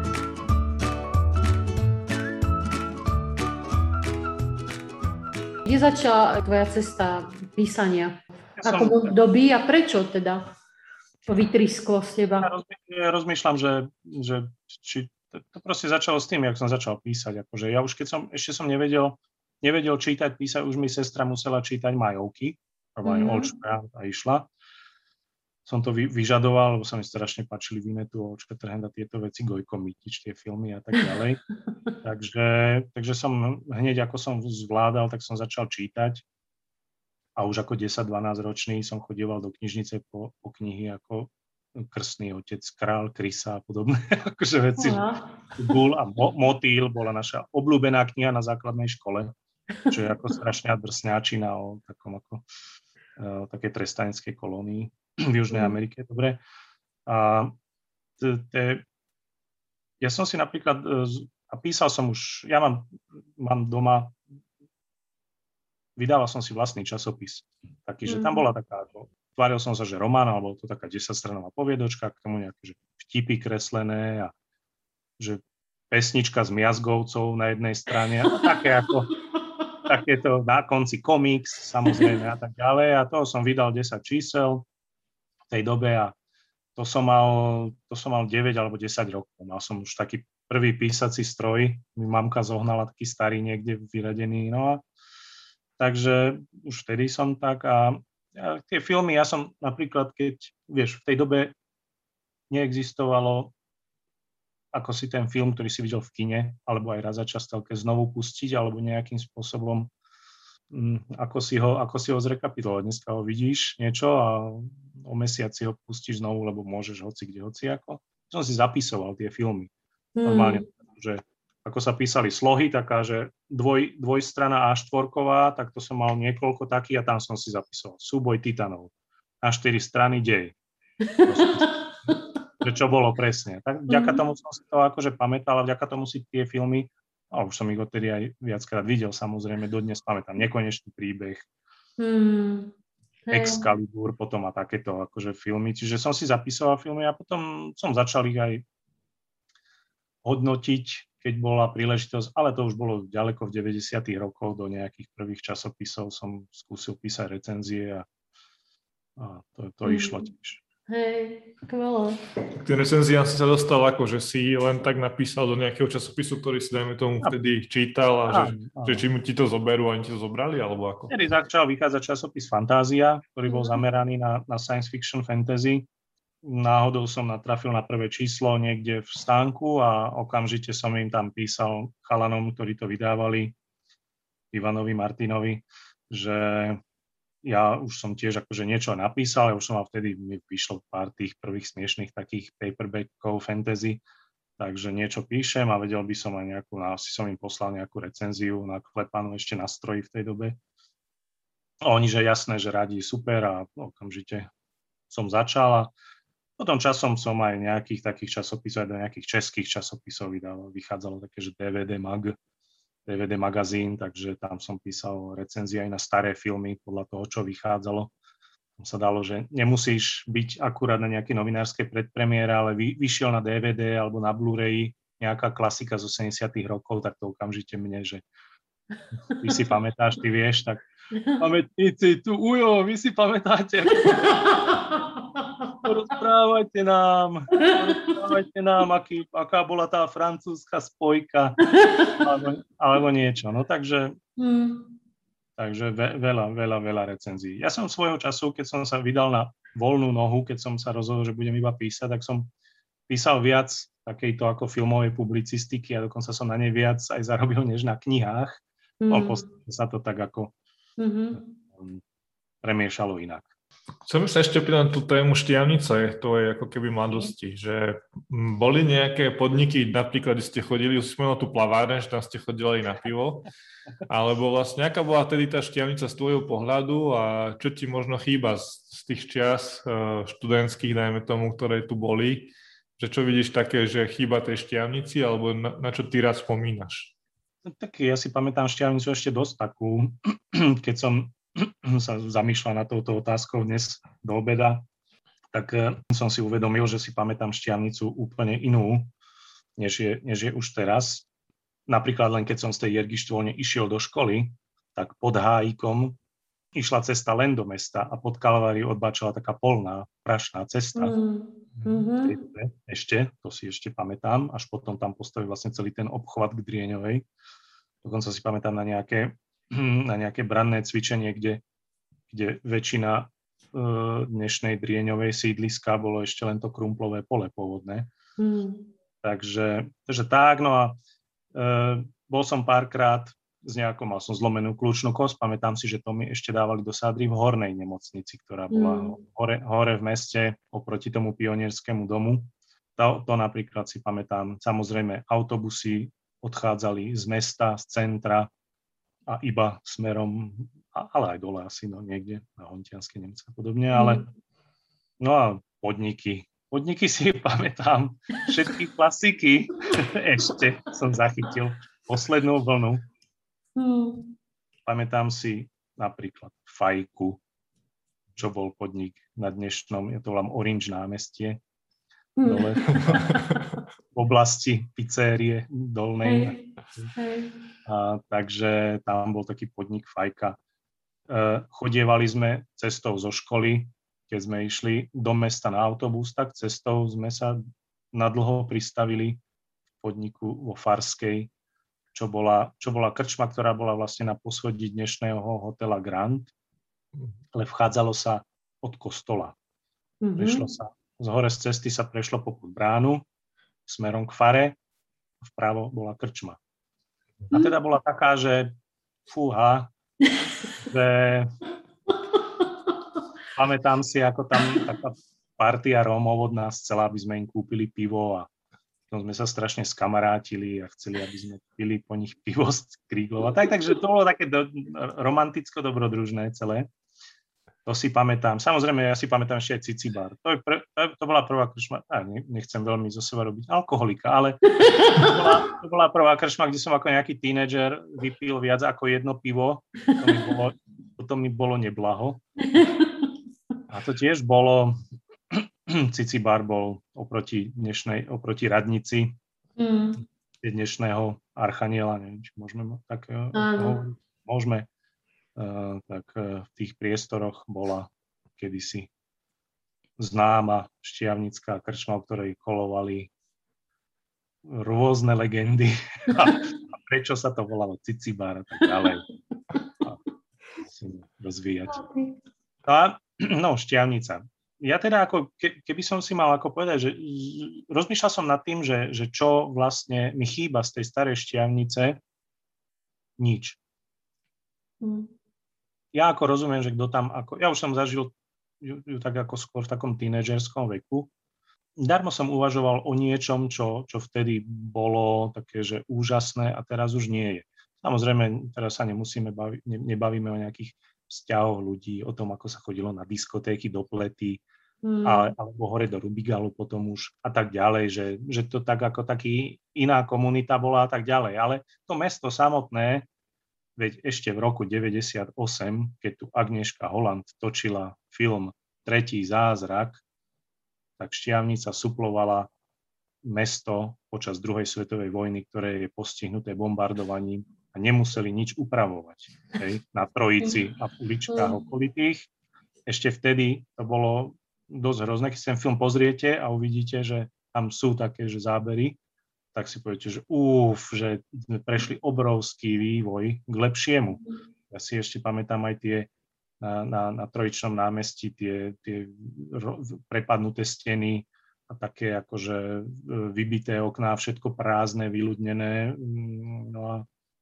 Kde začala tvoja cesta písania? Ja Ako som... doby a prečo teda? To vytrisklo z teba. Ja rozmýšľam, že, že či to, proste začalo s tým, jak som začal písať. Akože ja už keď som, ešte som nevedel, nevedel čítať, písať, už mi sestra musela čítať majovky, aj mm-hmm. A išla. Som to vy, vyžadoval, lebo sa mi strašne páčili Vinetu, Olčka Trhenda, tieto veci, Gojko Mitič, tie filmy a tak ďalej. takže, takže som hneď, ako som zvládal, tak som začal čítať. A už ako 10-12 ročný som chodieval do knižnice po, po knihy ako krstný otec, král, krysa a podobné akože veci. Gul a mo- motýl bola naša obľúbená kniha na základnej škole, čo je ako strašná drsňáčina o takom ako uh, také trestaneckej kolónii v Južnej mhm. Amerike, dobre. A t- t- ja som si napríklad, uh, a písal som už, ja mám, mám doma, vydával som si vlastný časopis, taký, že tam mhm. bola taká tváril som sa, že román, alebo to taká 10-stranová poviedočka, k tomu nejaké že vtipy kreslené a že pesnička s miazgovcov na jednej strane a také ako takéto na konci komiks samozrejme a tak ďalej a toho som vydal 10 čísel tej dobe a to som mal, to som mal 9 alebo 10 rokov. Mal som už taký prvý písací stroj, mi mamka zohnala taký starý niekde vyradený, no a takže už vtedy som tak a ja, tie filmy, ja som napríklad, keď, vieš, v tej dobe neexistovalo ako si ten film, ktorý si videl v kine, alebo aj raz za čas telke znovu pustiť, alebo nejakým spôsobom ako si ho, ako si ho zrekapitulovať. Dneska ho vidíš niečo a o mesiac si ho pustíš znovu, lebo môžeš hoci kde, hoci ako. Som si zapisoval tie filmy. Hmm. Normálne, že ako sa písali slohy, taká, že dvoj, dvojstrana A4, tak to som mal niekoľko takých a tam som si zapisoval. Súboj titanov. A4 strany dej. že čo bolo presne. Tak vďaka mhm. tomu som si to akože pamätal a vďaka tomu si tie filmy, a už som ich odtedy aj viackrát videl, samozrejme, dodnes pamätám. Nekonečný príbeh, hmm. Excalibur, potom a takéto akože filmy. Čiže som si zapisoval filmy a potom som začal ich aj hodnotiť keď bola príležitosť, ale to už bolo ďaleko v 90. rokoch, do nejakých prvých časopisov som skúsil písať recenzie a, a to, to mm. išlo tiež. Hej, skvelé. K tým recenziám si sa dostal ako, že si len tak napísal do nejakého časopisu, ktorý si dajme tomu vtedy čítal a, a že, a, že či mu ti to zoberú a oni ti to zobrali, alebo ako? Vtedy začal vychádzať časopis Fantázia, ktorý bol mm. zameraný na, na science fiction fantasy náhodou som natrafil na prvé číslo niekde v stánku a okamžite som im tam písal chalanom, ktorí to vydávali, Ivanovi Martinovi, že ja už som tiež akože niečo napísal, ja už som mal vtedy, mi vyšlo pár tých prvých smiešných takých paperbackov fantasy, takže niečo píšem a vedel by som aj nejakú, asi som im poslal nejakú recenziu na klepanú ešte na stroji v tej dobe. A oni, že jasné, že radi, super a okamžite som začal a potom časom som aj nejakých takých časopisov, aj do nejakých českých časopisov vydal, vychádzalo také, že DVD mag, DVD magazín, takže tam som písal recenzie aj na staré filmy podľa toho, čo vychádzalo. Tam sa dalo, že nemusíš byť akurát na nejaké novinárske predpremiére, ale vy, vyšiel na DVD alebo na Blu-ray nejaká klasika z 80 rokov, tak to okamžite mne, že ty si pamätáš, ty vieš, tak pamätníci, tu ujo, vy si pamätáte. Rozprávajte nám, rozprávajte nám, aký, aká bola tá francúzska spojka, alebo, alebo niečo. No takže, hmm. takže ve, veľa, veľa, veľa recenzií. Ja som svojho času, keď som sa vydal na voľnú nohu, keď som sa rozhodol, že budem iba písať, tak som písal viac takejto ako filmovej publicistiky a dokonca som na nej viac aj zarobil, než na knihách. Mm. No, sa to tak ako mm-hmm. premiešalo inak. Chcem sa ešte opýtať na tú tému šťavnice, to je ako keby mladosti, že boli nejaké podniky, napríklad, kde ste chodili, už spomenul tú plaváreň, že tam ste chodili na pivo, alebo vlastne aká bola tedy tá šťavnica z tvojho pohľadu a čo ti možno chýba z, z tých čias uh, študentských, dajme tomu, ktoré tu boli, že čo vidíš také, že chýba tej šťavnici, alebo na, na čo ty rád spomínaš? No tak ja si pamätám šťavnicu ešte dosť takú, keď som sa zamýšľa na touto otázkou dnes do obeda, tak eh, som si uvedomil, že si pamätám šťavnicu úplne inú, než je, než je už teraz. Napríklad len keď som z tej Jergištvolne išiel do školy, tak pod hájikom išla cesta len do mesta a pod Kalváriu odbáčala taká polná, prašná cesta. Mm-hmm. Ešte, to si ešte pamätám, až potom tam postavili vlastne celý ten obchvat k Drieňovej. Dokonca si pamätám na nejaké, na nejaké branné cvičenie, kde, kde väčšina uh, dnešnej Drieňovej sídliska bolo ešte len to krumplové pole pôvodné. Mm. Takže, takže tak, no a uh, bol som párkrát s nejakou, mal som zlomenú kľúčnú kosť, pamätám si, že to mi ešte dávali do sádry v hornej nemocnici, ktorá bola mm. hore, hore v meste oproti tomu pionierskému domu. To, to napríklad si pamätám. Samozrejme, autobusy odchádzali z mesta, z centra a iba smerom, ale aj dole asi, no niekde na Hontianské Nemce a podobne, ale mm. no a podniky. Podniky si pamätám, všetky klasiky ešte som zachytil poslednú vlnu Hmm. Pamätám si napríklad Fajku, čo bol podnik na dnešnom, ja to volám Orange námestie, hmm. v oblasti pizzerie dolnej. Hey. Hey. A, takže tam bol taký podnik Fajka. E, chodievali sme cestou zo školy, keď sme išli do mesta na autobus, tak cestou sme sa nadlho pristavili v podniku vo Farskej čo bola, čo bola krčma, ktorá bola vlastne na poschodí dnešného hotela Grand, ale vchádzalo sa od kostola. Mm-hmm. Prešlo sa, z hore z cesty sa prešlo popod bránu, smerom k fare, vpravo bola krčma. A teda bola taká, že fúha, že pamätám si, ako tam taká partia Rómov od nás chcela, aby sme im kúpili pivo a tom sme sa strašne skamarátili a chceli, aby sme pili po nich pivo z kríglov a tak, takže to bolo také do, romanticko-dobrodružné celé. To si pamätám. Samozrejme, ja si pamätám ešte aj Cicibar. To, je pre, to, to bola prvá kršma, ja nechcem veľmi zo seba robiť alkoholika, ale to bola, to bola prvá kršma, kde som ako nejaký tínedžer vypil viac ako jedno pivo. To mi bolo, to mi bolo neblaho. A to tiež bolo, Cicibar bol oproti dnešnej, oproti radnici mm. dnešného archaniela, neviem, či môžeme tak hovoriť. Môžeme. Tak v tých priestoroch bola kedysi známa šťavnická krčma, o ktorej kolovali rôzne legendy a, a prečo sa to volalo Cicibar a tak ďalej. A musím rozvíjať. A, no, šťavnica ja teda ako, ke, keby som si mal ako povedať, že rozmýšľal som nad tým, že, že čo vlastne mi chýba z tej starej šťavnice, nič. Mm. Ja ako rozumiem, že kto tam, ako, ja už som zažil ju, ju tak ako skôr v takom tínežerskom veku, darmo som uvažoval o niečom, čo, čo vtedy bolo také, že úžasné a teraz už nie je. Samozrejme, teraz sa nemusíme baviť, ne, nebavíme o nejakých vzťahoch ľudí, o tom, ako sa chodilo na diskotéky, do plety, mm. a, alebo hore do Rubigalu potom už a tak ďalej, že, že to tak ako taký iná komunita bola a tak ďalej. Ale to mesto samotné, veď ešte v roku 98, keď tu Agnieszka Holland točila film Tretí zázrak, tak Štiavnica suplovala mesto počas druhej svetovej vojny, ktoré je postihnuté bombardovaním a nemuseli nič upravovať hej, na Trojici a uličkách mm. okolitých. Ešte vtedy to bolo dosť hrozné. Keď si ten film pozriete a uvidíte, že tam sú také že zábery, tak si poviete, že úf, že sme prešli obrovský vývoj k lepšiemu. Ja si ešte pamätám aj tie na, na, na Trojičnom námestí tie, tie prepadnuté steny a také akože e, vybité okná, všetko prázdne, vyľudnené. Mm, no a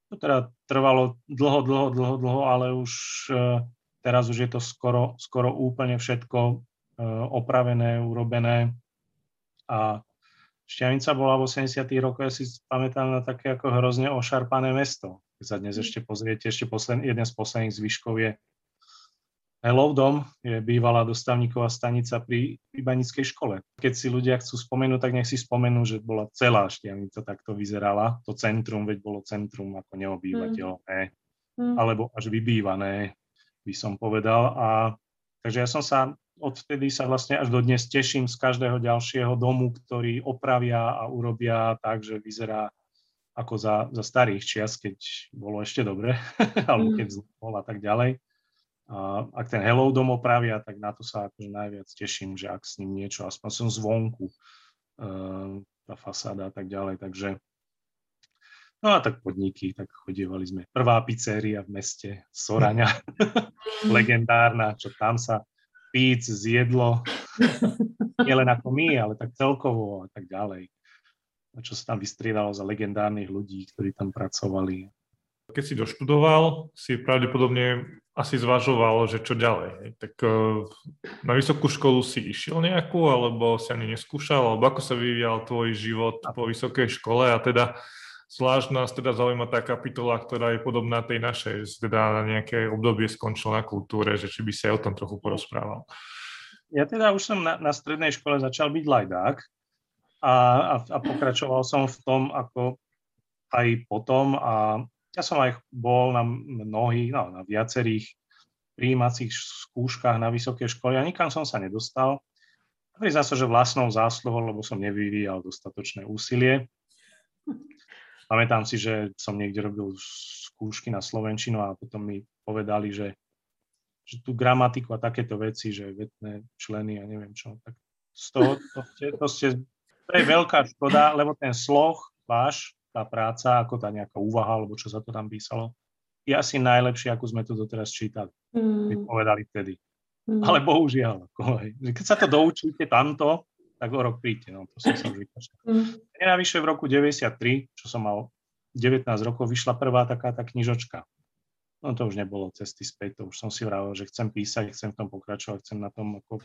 to teda trvalo dlho, dlho, dlho, dlho, ale už e, teraz už je to skoro, skoro úplne všetko E, opravené, urobené. A Šťavnica bola v 80. rokoch, ja si pamätám na také ako hrozne ošarpané mesto. Keď sa dnes mm. ešte pozriete, ešte posledný, jeden z posledných zvyškov je Hello Dom, je bývalá dostavníková stanica pri Ibanickej škole. Keď si ľudia chcú spomenúť, tak nech si spomenú, že bola celá Šťavnica takto vyzerala. To centrum, veď bolo centrum ako neobývateľné, mm. alebo až vybývané, by som povedal. A takže ja som sa odvtedy sa vlastne až dodnes teším z každého ďalšieho domu, ktorý opravia a urobia tak, že vyzerá ako za, za starých čias, keď bolo ešte dobre, alebo mm. keď vznikol a tak ďalej. A ak ten Hello dom opravia, tak na to sa akože najviac teším, že ak s ním niečo, aspoň som zvonku, uh, tá fasáda a tak ďalej. Takže No a tak podniky, tak chodievali sme. Prvá pizzeria v meste, Soraňa, legendárna, čo tam sa píc zjedlo, nielen ako my, ale tak celkovo a tak ďalej. A čo sa tam vystriedalo za legendárnych ľudí, ktorí tam pracovali. Keď si doštudoval, si pravdepodobne asi zvažoval, že čo ďalej. Tak e, na vysokú školu si išiel nejakú, alebo si ani neskúšal, alebo ako sa vyvíjal tvoj život po vysokej škole a teda Zvlášť nás teda zaujíma tá kapitola, ktorá je podobná tej našej, teda na nejaké obdobie skončil na kultúre, že či by si aj o tom trochu porozprával. Ja teda už som na, na strednej škole začal byť lajdák a, a, a pokračoval som v tom, ako aj potom a ja som aj bol na mnohých, no, na viacerých príjímacích skúškach na vysoké školy a nikam som sa nedostal. Priznám sa, že vlastnou zásluhou, lebo som nevyvíjal dostatočné úsilie. Pamätám si, že som niekde robil skúšky na Slovenčinu a potom mi povedali, že, že tú gramatiku a takéto veci, že vetné členy a neviem čo, tak z toho, to, ste, to, ste, to je veľká škoda, lebo ten sloh váš, tá práca, ako tá nejaká úvaha, alebo čo sa to tam písalo, je asi najlepšie, ako sme to doteraz čítali. Mm. Povedali vtedy. Mm. Ale bohužiaľ, ako, keď sa to doučíte tamto, tak o rok príďte, no to som sa už vykašľal. Mm. Navyše v roku 93, čo som mal 19 rokov, vyšla prvá taká tá knižočka. No to už nebolo cesty späť, to už som si vravil, že chcem písať, chcem v tom pokračovať, chcem na tom ako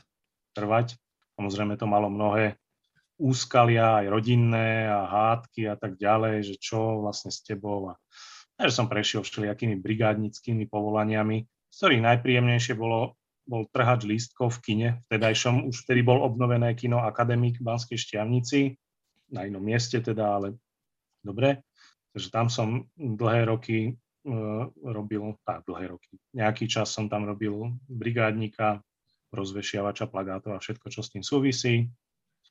trvať. Samozrejme to malo mnohé úskalia, aj rodinné a hádky a tak ďalej, že čo vlastne s tebou. A, a že som prešiel všelijakými brigádnickými povolaniami, z ktorých najpríjemnejšie bolo bol trhač lístkov v kine, vtedajšom, už vtedy bol obnovené kino Akademik v Banskej Štiavnici, na inom mieste teda, ale dobre. Takže tam som dlhé roky uh, robil, tak dlhé roky, nejaký čas som tam robil brigádnika, rozvešiavača plagátov a všetko, čo s tým súvisí.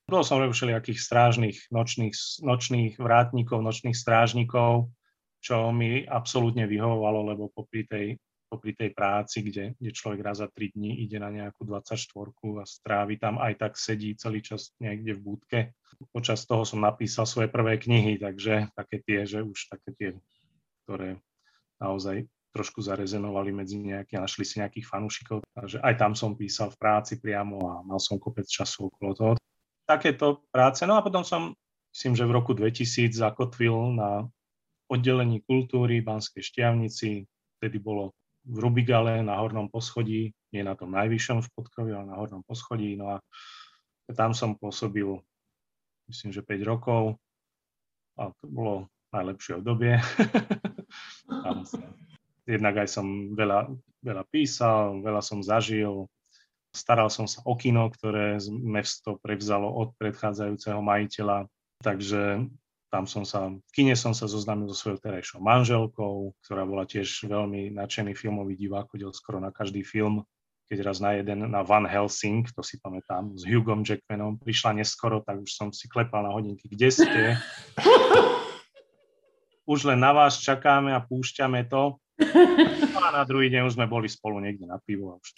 Bol som robil všelijakých strážnych, nočných, nočných vrátnikov, nočných strážnikov, čo mi absolútne vyhovovalo, lebo popri tej popri tej práci, kde, kde človek raz za 3 dní ide na nejakú 24 a strávi tam, aj tak sedí celý čas niekde v búdke. Počas toho som napísal svoje prvé knihy, takže také tie, že už také tie, ktoré naozaj trošku zarezenovali medzi nejaké, našli si nejakých fanúšikov, takže aj tam som písal v práci priamo a mal som kopec času okolo toho. Takéto práce, no a potom som, myslím, že v roku 2000 zakotvil na oddelení kultúry Banskej Štiavnici, vtedy bolo v Rubigale na hornom poschodí, nie na tom najvyššom v podkrovi, ale na hornom poschodí. No a tam som pôsobil, myslím, že 5 rokov a to bolo najlepšie obdobie. tam som, jednak aj som veľa, veľa písal, veľa som zažil, staral som sa o kino, ktoré mesto prevzalo od predchádzajúceho majiteľa, takže tam som sa, v kine som sa zoznámil so svojou terajšou manželkou, ktorá bola tiež veľmi nadšený filmový divák, chodil skoro na každý film. Keď raz na jeden, na Van Helsing, to si pamätám, s Hugom Jackmanom, prišla neskoro, tak už som si klepal na hodinky, kde ste? Už len na vás čakáme a púšťame to. A na druhý deň už sme boli spolu niekde na pivo a už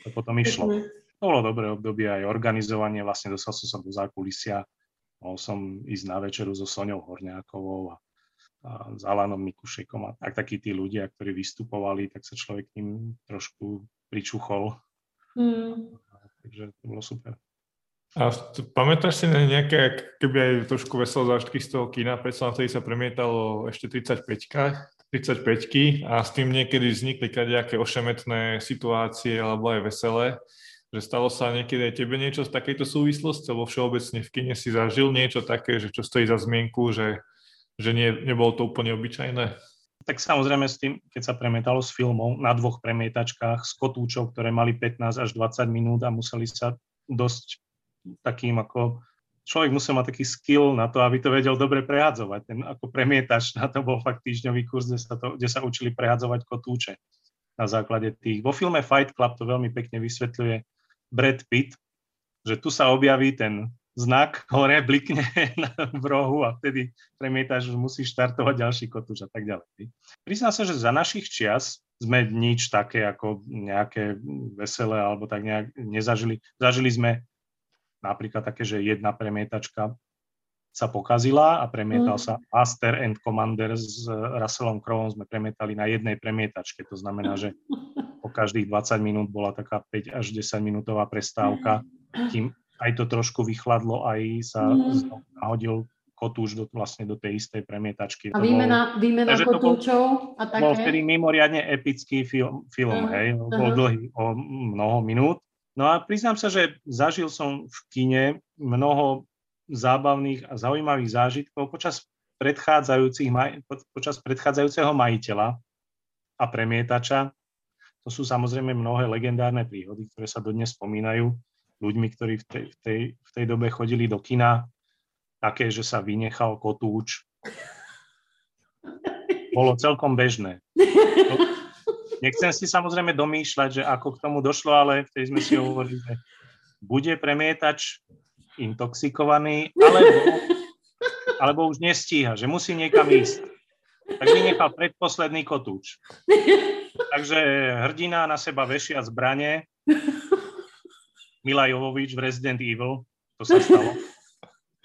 to potom išlo. To bolo dobré obdobie aj organizovanie, vlastne dostal som sa do zákulisia Mohol som ísť na večeru so Soňou Horňákovou a, a s Alanom Mikušekom a tak takí tí ľudia, ktorí vystupovali, tak sa človek ním trošku pričuchol. Mm. Takže to bolo super. A pamätáš si na nejaké, keby aj trošku veselé zážitky z toho kina, predsa vtedy sa premietalo ešte 35 35 a s tým niekedy vznikli nejaké ošemetné situácie alebo aj veselé že stalo sa niekedy aj tebe niečo z takejto súvislosti, alebo všeobecne v kine si zažil niečo také, že čo stojí za zmienku, že, že nie, nebolo to úplne obyčajné? Tak samozrejme s tým, keď sa premietalo s filmov na dvoch premietačkách s kotúčov, ktoré mali 15 až 20 minút a museli sa dosť takým ako človek musel mať taký skill na to, aby to vedel dobre prehadzovať. Ten ako premietač, na to bol fakt týždňový kurz, kde sa, to, kde sa učili prehadzovať kotúče na základe tých. Vo filme Fight Club to veľmi pekne vysvetľuje Brad Pitt, že tu sa objaví ten znak hore blikne v rohu a vtedy premietaš, že musíš štartovať ďalší kotúč a tak ďalej. Priznám sa, že za našich čias sme nič také ako nejaké veselé alebo tak nejak nezažili. Zažili sme napríklad také, že jedna premietačka sa pokazila a premietal mm. sa Aster and Commander s Russellom Crowe sme premietali na jednej premietačke. To znamená, že po každých 20 minút bola taká 5 až 10 minútová prestávka, kým aj to trošku vychladlo, aj sa mm. nahodil kotúč do, vlastne do tej istej premietačky. A výmena, bol, výmena kotúčov a také? Bol vtedy mimoriadne epický film, film uh, hej, uh-huh. dlhý o mnoho minút. No a priznám sa, že zažil som v kine mnoho zábavných a zaujímavých zážitkov počas predchádzajúcich, počas predchádzajúceho majiteľa a premietača. To sú samozrejme mnohé legendárne príhody, ktoré sa dodnes spomínajú ľuďmi, ktorí v tej, v tej, v tej dobe chodili do kina, také, že sa vynechal kotúč. Bolo celkom bežné. Nechcem si samozrejme domýšľať, že ako k tomu došlo, ale vtedy sme si hovorili, že bude premietač intoxikovaný, alebo, alebo už nestíha, že musí niekam ísť. Tak vynechal predposledný kotúč. Takže hrdina na seba vešia zbranie, Mila Jovovič v Resident Evil, to sa stalo.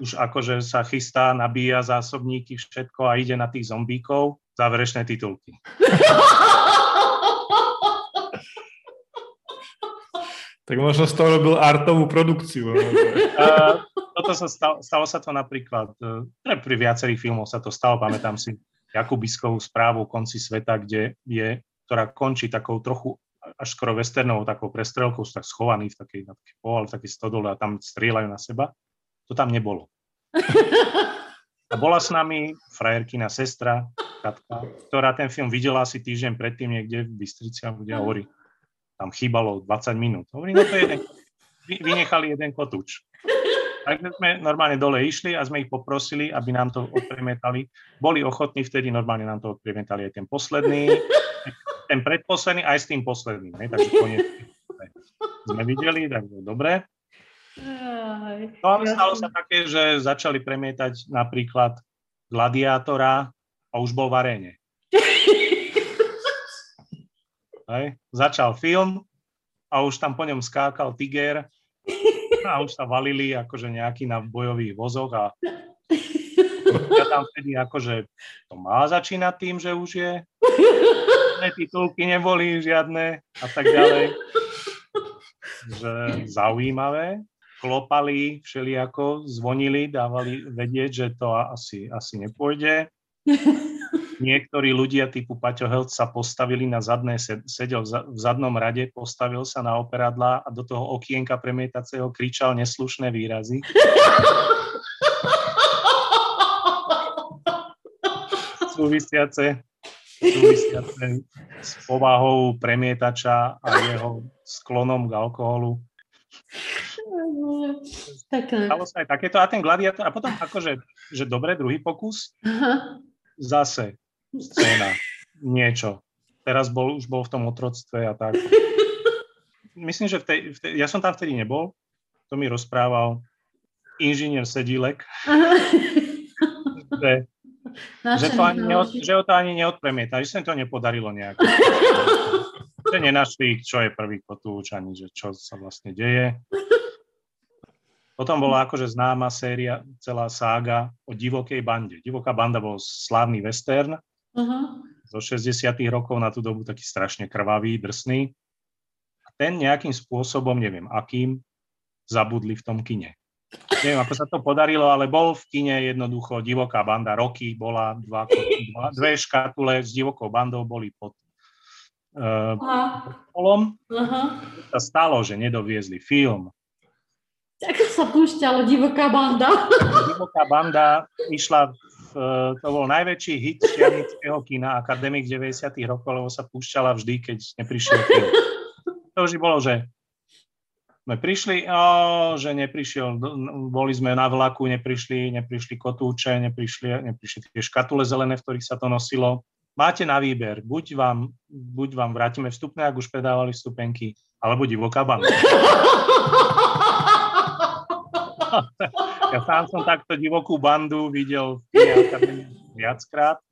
Už akože sa chystá, nabíja zásobníky, všetko a ide na tých zombíkov. Záverečné titulky. Tak možno z toho robil artovú produkciu. Uh, toto sa stalo, stalo sa to napríklad, uh, pri viacerých filmoch sa to stalo, pamätám si Jakubiskovú správu o konci sveta, kde je, ktorá končí takou trochu až skoro westernovou takou prestrelkou, sú tak schovaní v takej, na takej pohľad, v takej stodole a tam strieľajú na seba. To tam nebolo. A bola s nami frajerkina sestra, Katka, ktorá ten film videla asi týždeň predtým niekde v Bystrici a kde hovorí, tam chýbalo 20 minút. Hovorí, no to je jeden, vynechali jeden kotúč. Takže sme normálne dole išli a sme ich poprosili, aby nám to odpremietali. Boli ochotní, vtedy normálne nám to odpremietali aj ten posledný, ten predposledný, aj s tým posledným. Ne? Takže koniec sme videli, tak dobre. No a stalo sa také, že začali premietať napríklad Gladiátora a už bol v aréne. Hej. Začal film a už tam po ňom skákal tiger a už sa valili akože nejaký na bojových vozoch a ja tam vtedy akože to má začínať tým, že už je titulky neboli žiadne a tak ďalej. Že zaujímavé. Klopali všelijako, zvonili, dávali vedieť, že to asi, asi nepôjde niektorí ľudia typu Paťo Held sa postavili na zadné, sedel v zadnom rade, postavil sa na operadla a do toho okienka premietacieho kričal neslušné výrazy. súvisiace, súvisiace s povahou premietača a jeho sklonom k alkoholu. Stalo sa aj takéto. A ten gladiátor, a potom akože, že dobre, druhý pokus. Zase scéna, niečo. Teraz bol, už bol v tom otroctve a tak. Myslím, že v tej, v tej, ja som tam vtedy nebol, to mi rozprával inžinier Sedílek, že, že, to ani neod, že ho to ani neodpremieta, že sa im to nepodarilo nejak. že nenašli, čo je prvý kotúč, ani že čo sa vlastne deje. Potom bola akože známa séria, celá sága o divokej bande. Divoká banda bol slávny western, Uh-huh. Zo 60 rokov na tú dobu taký strašne krvavý, drsný. A ten nejakým spôsobom, neviem akým, zabudli v tom kine. Neviem, ako sa to podarilo, ale bol v kine jednoducho divoká banda. Roky bola, dva, dva, dve škatule s divokou bandou boli pod uh, polom. Sa stalo, že nedoviezli film. Ako sa púšťalo divoká banda? Divoká banda išla Eh, to bol najväčší hit šianického kina Akademik 90. rokov, lebo sa púšťala vždy, keď neprišiel film. To už bolo, že sme prišli, o, že neprišiel, boli sme na vlaku, neprišli, neprišli kotúče, neprišli, neprišli tie škatule zelené, v ktorých sa to nosilo. Máte na výber, buď vám, buď vám vrátime vstupné, ak už predávali vstupenky, alebo divoká banda. ja sám som takto divokú bandu videl viackrát.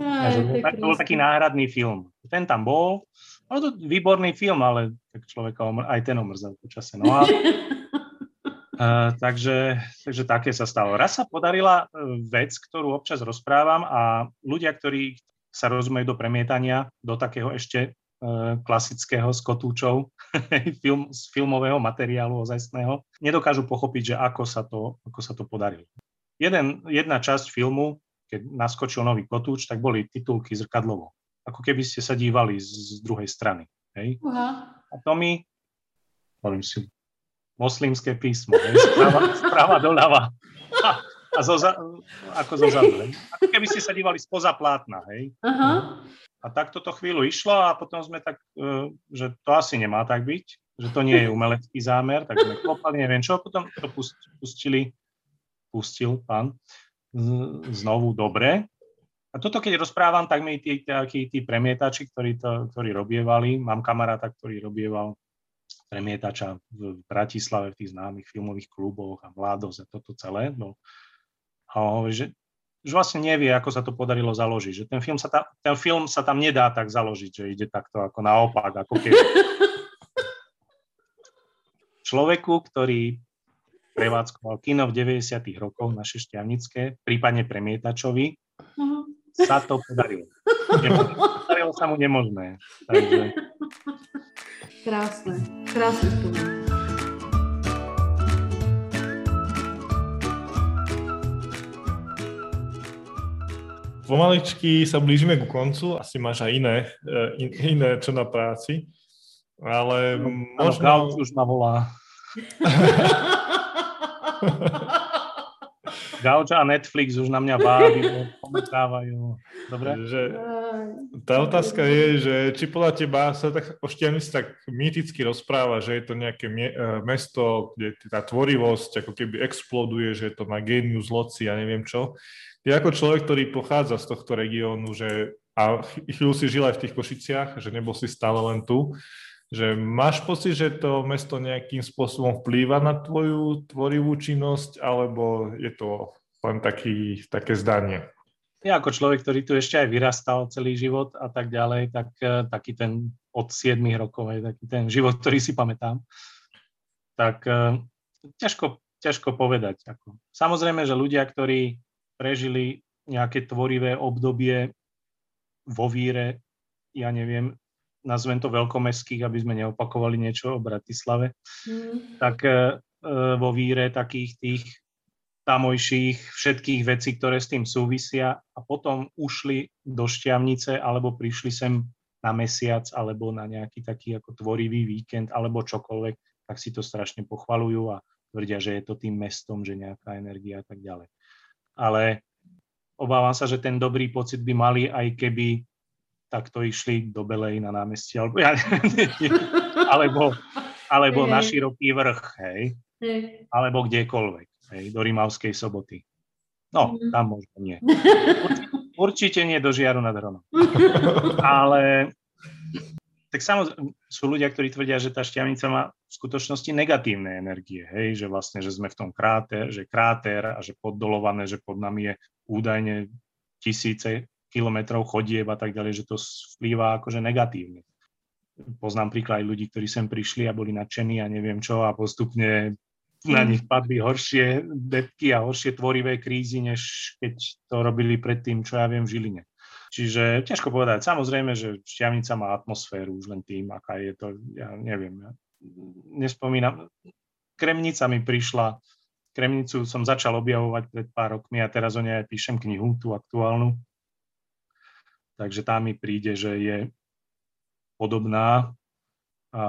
Aj, to bol taký náhradný film. Ten tam bol, bol to výborný film, ale tak človeka aj ten omrzel počase. No a, uh, takže, takže také sa stalo. Raz sa podarila e, vec, ktorú občas rozprávam a ľudia, ktorí sa rozumejú do premietania, do takého ešte uh, klasického s kotúčov, film, z filmového materiálu ozajstného, nedokážu pochopiť, že ako sa to, ako sa to podarilo. Jeden, jedna časť filmu keď naskočil nový kotúč, tak boli titulky zrkadlovo. Ako keby ste sa dívali z, z druhej strany. Hej? Uh-huh. A to mi, hovorím si, moslimské písmo, hej? Sprava, sprava doľava. A, a zo, ako zo zadu, hej? Ako keby ste sa dívali spoza plátna, hej? Uh-huh. A tak toto chvíľu išlo a potom sme tak, e, že to asi nemá tak byť, že to nie je umelecký zámer, tak sme klopali, neviem čo, potom to pustili, pustil pán, znovu dobre. A toto keď rozprávam, tak mi tí, tí, tí premietači, ktorí to ktorí robievali, mám kamaráta, ktorý robieval premietača v Bratislave v tých známych filmových kluboch a Vládos a toto celé. No. A on hovorí, že, že vlastne nevie, ako sa to podarilo založiť. Že ten film, sa tam, ten film sa tam nedá tak založiť, že ide takto ako naopak, ako keď človeku, ktorý prevádzkoval kino v 90. rokoch naše šťavnické, prípadne premietačovi, uh-huh. Sa to podarilo. Podarilo sa mu nemožné. Takže... Krásne, krásne spomenúť. Pomaličky sa blížime ku koncu, asi máš aj iné, eh, iné čo na práci, ale no, možno... už ma volá. Gauča a Netflix už na mňa bávajú, pometávajú. Dobre? Že, tá otázka je, že či podľa teba sa tak o Štiavnici tak mýticky rozpráva, že je to nejaké mie, e, mesto, kde tá tvorivosť ako keby exploduje, že to má génius loci a neviem čo. Ty ako človek, ktorý pochádza z tohto regiónu, že a chvíľu si žil aj v tých Košiciach, že nebol si stále len tu, že máš pocit, že to mesto nejakým spôsobom vplýva na tvoju tvorivú činnosť, alebo je to len taký, také zdanie? Ja ako človek, ktorý tu ešte aj vyrastal celý život a tak ďalej, tak eh, taký ten od 7 rokov, taký ten život, ktorý si pamätám, tak eh, ťažko, ťažko povedať. Samozrejme, že ľudia, ktorí prežili nejaké tvorivé obdobie vo víre, ja neviem, nazvem to veľkomestských, aby sme neopakovali niečo o Bratislave, mm. tak e, e, vo víre takých tých tamojších všetkých vecí, ktoré s tým súvisia a potom ušli do Šťavnice alebo prišli sem na mesiac alebo na nejaký taký ako tvorivý víkend alebo čokoľvek, tak si to strašne pochvalujú a tvrdia, že je to tým mestom, že nejaká energia a tak ďalej. Ale obávam sa, že ten dobrý pocit by mali, aj keby takto išli do Belej na námestie, alebo, ja, alebo, alebo na široký vrch, hej, alebo kdekoľvek, hej, do Rimavskej soboty. No, mm. tam možno nie. Určite, určite nie do Žiaru nad Hronom. Ale tak samozrejme sú ľudia, ktorí tvrdia, že tá šťavnica má v skutočnosti negatívne energie, hej, že vlastne, že sme v tom kráter, že kráter a že poddolované, že pod nami je údajne tisíce kilometrov chodieb a tak ďalej, že to vplýva akože negatívne. Poznám príklad aj ľudí, ktorí sem prišli a boli nadšení a neviem čo a postupne na nich padli horšie depky a horšie tvorivé krízy, než keď to robili predtým, čo ja viem, v Žiline. Čiže ťažko povedať. Samozrejme, že Šťavnica má atmosféru už len tým, aká je to, ja neviem. Ja nespomínam. Kremnica mi prišla, Kremnicu som začal objavovať pred pár rokmi a teraz o nej aj píšem knihu, tú aktuálnu. Takže tá mi príde, že je podobná a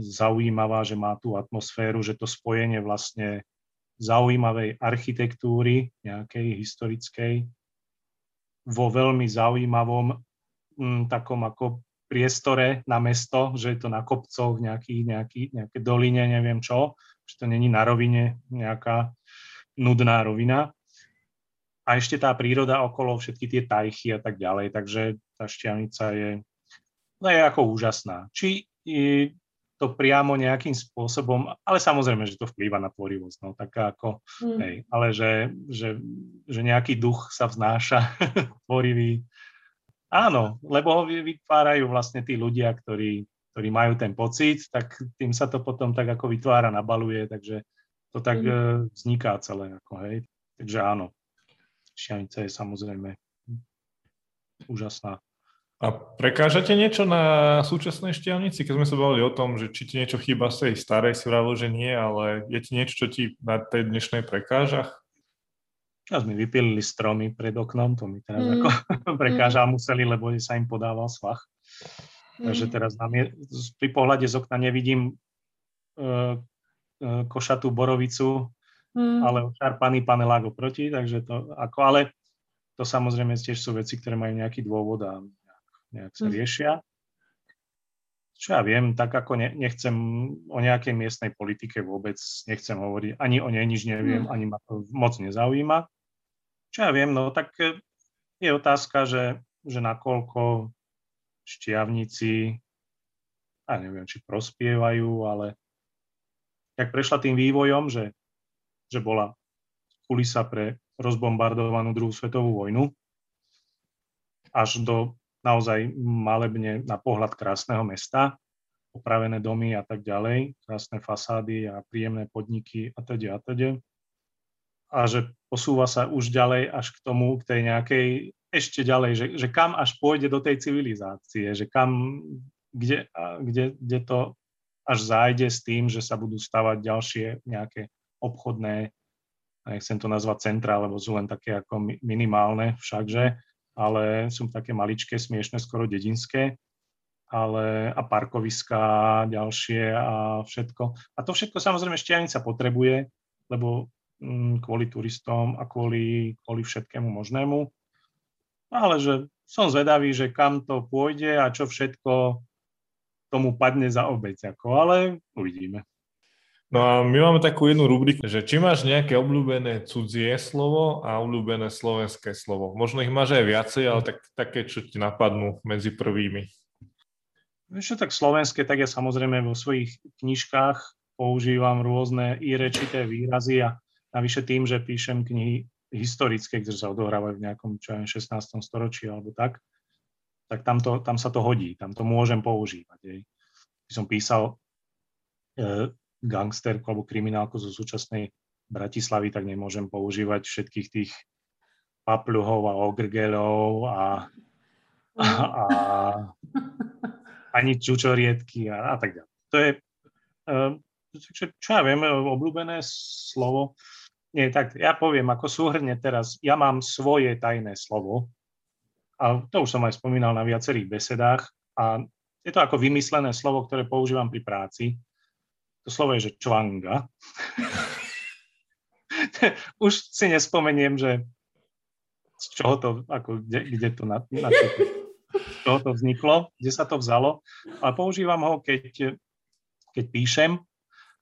zaujímavá, že má tú atmosféru, že to spojenie vlastne zaujímavej architektúry, nejakej historickej, vo veľmi zaujímavom m, mm, takom ako priestore na mesto, že je to na kopcoch, nejaký, nejaký, nejaké doline, neviem čo, že to není na rovine nejaká nudná rovina a ešte tá príroda okolo, všetky tie tajchy a tak ďalej, takže tá šťavnica je, no je ako úžasná. Či to priamo nejakým spôsobom, ale samozrejme, že to vplýva na tvorivosť, no taká ako, mm. hej, ale že, že, že nejaký duch sa vznáša tvorivý. Áno, lebo ho vytvárajú vlastne tí ľudia, ktorí, ktorí majú ten pocit, tak tým sa to potom tak ako vytvára, nabaluje, takže to tak mm. vzniká celé, ako hej. Takže áno, šianica je samozrejme úžasná. A prekážate niečo na súčasnej šťavnici? Keď sme sa bavili o tom, že či ti niečo chýba z tej starej, si vravil, že nie, ale je ti niečo, čo ti na tej dnešnej prekážach? Ja sme vypilili stromy pred oknom, to mi teraz mm. ako prekáža mm. museli, lebo sa im podával svach. Mm. Takže teraz nám je, pri pohľade z okna nevidím uh, uh, košatú borovicu, mm. ale očarpaný panelák oproti, takže to ako, ale to samozrejme tiež sú veci, ktoré majú nejaký dôvod a nejak sa hm. riešia. Čo ja viem, tak ako ne, nechcem o nejakej miestnej politike vôbec, nechcem hovoriť, ani o nej nič neviem, mm. ani ma to moc nezaujíma. Čo ja viem, no tak e, je otázka, že, že nakoľko šťavníci, ja neviem, či prospievajú, ale jak prešla tým vývojom, že, že bola kulisa pre rozbombardovanú druhú svetovú vojnu, až do naozaj malebne na pohľad krásneho mesta, opravené domy a tak ďalej, krásne fasády a príjemné podniky a teda a teda. A že posúva sa už ďalej až k tomu, k tej nejakej, ešte ďalej, že, že kam až pôjde do tej civilizácie, že kam, kde, kde, kde to až zájde s tým, že sa budú stavať ďalšie nejaké obchodné, nechcem to nazvať centra, lebo sú len také ako minimálne všakže, ale sú také maličké, smiešne, skoro dedinské, ale a parkoviská ďalšie a všetko. A to všetko samozrejme Štiavnica potrebuje, lebo mm, kvôli turistom a kvôli, kvôli všetkému možnému. Ale že som zvedavý, že kam to pôjde a čo všetko tomu padne za obec, ako, ale uvidíme. No a my máme takú jednu rubriku, že či máš nejaké obľúbené cudzie slovo a obľúbené slovenské slovo. Možno ich máš aj viacej, ale tak, také, čo ti napadnú medzi prvými. Ešte tak slovenské, tak ja samozrejme vo svojich knižkách používam rôzne i rečité výrazy a navyše tým, že píšem knihy historické, ktoré sa odohrávajú v nejakom čo aj 16. storočí alebo tak, tak tam, to, tam sa to hodí, tam to môžem používať. Hej. Som písal e, gangsterku alebo kriminálku zo súčasnej Bratislavy, tak nemôžem používať všetkých tých papľuhov a ogrgelov a, a, a ani čučoriedky a, a tak ďalej. To je, čo, čo ja viem, obľúbené slovo. Nie, tak ja poviem ako súhrne teraz, ja mám svoje tajné slovo, a to už som aj spomínal na viacerých besedách, a je to ako vymyslené slovo, ktoré používam pri práci. To slovo je, že čvanga. Už si nespomeniem, že z čoho to, ako, kde, kde to, na, na čo čoho to vzniklo, kde sa to vzalo, ale používam ho, keď, keď píšem,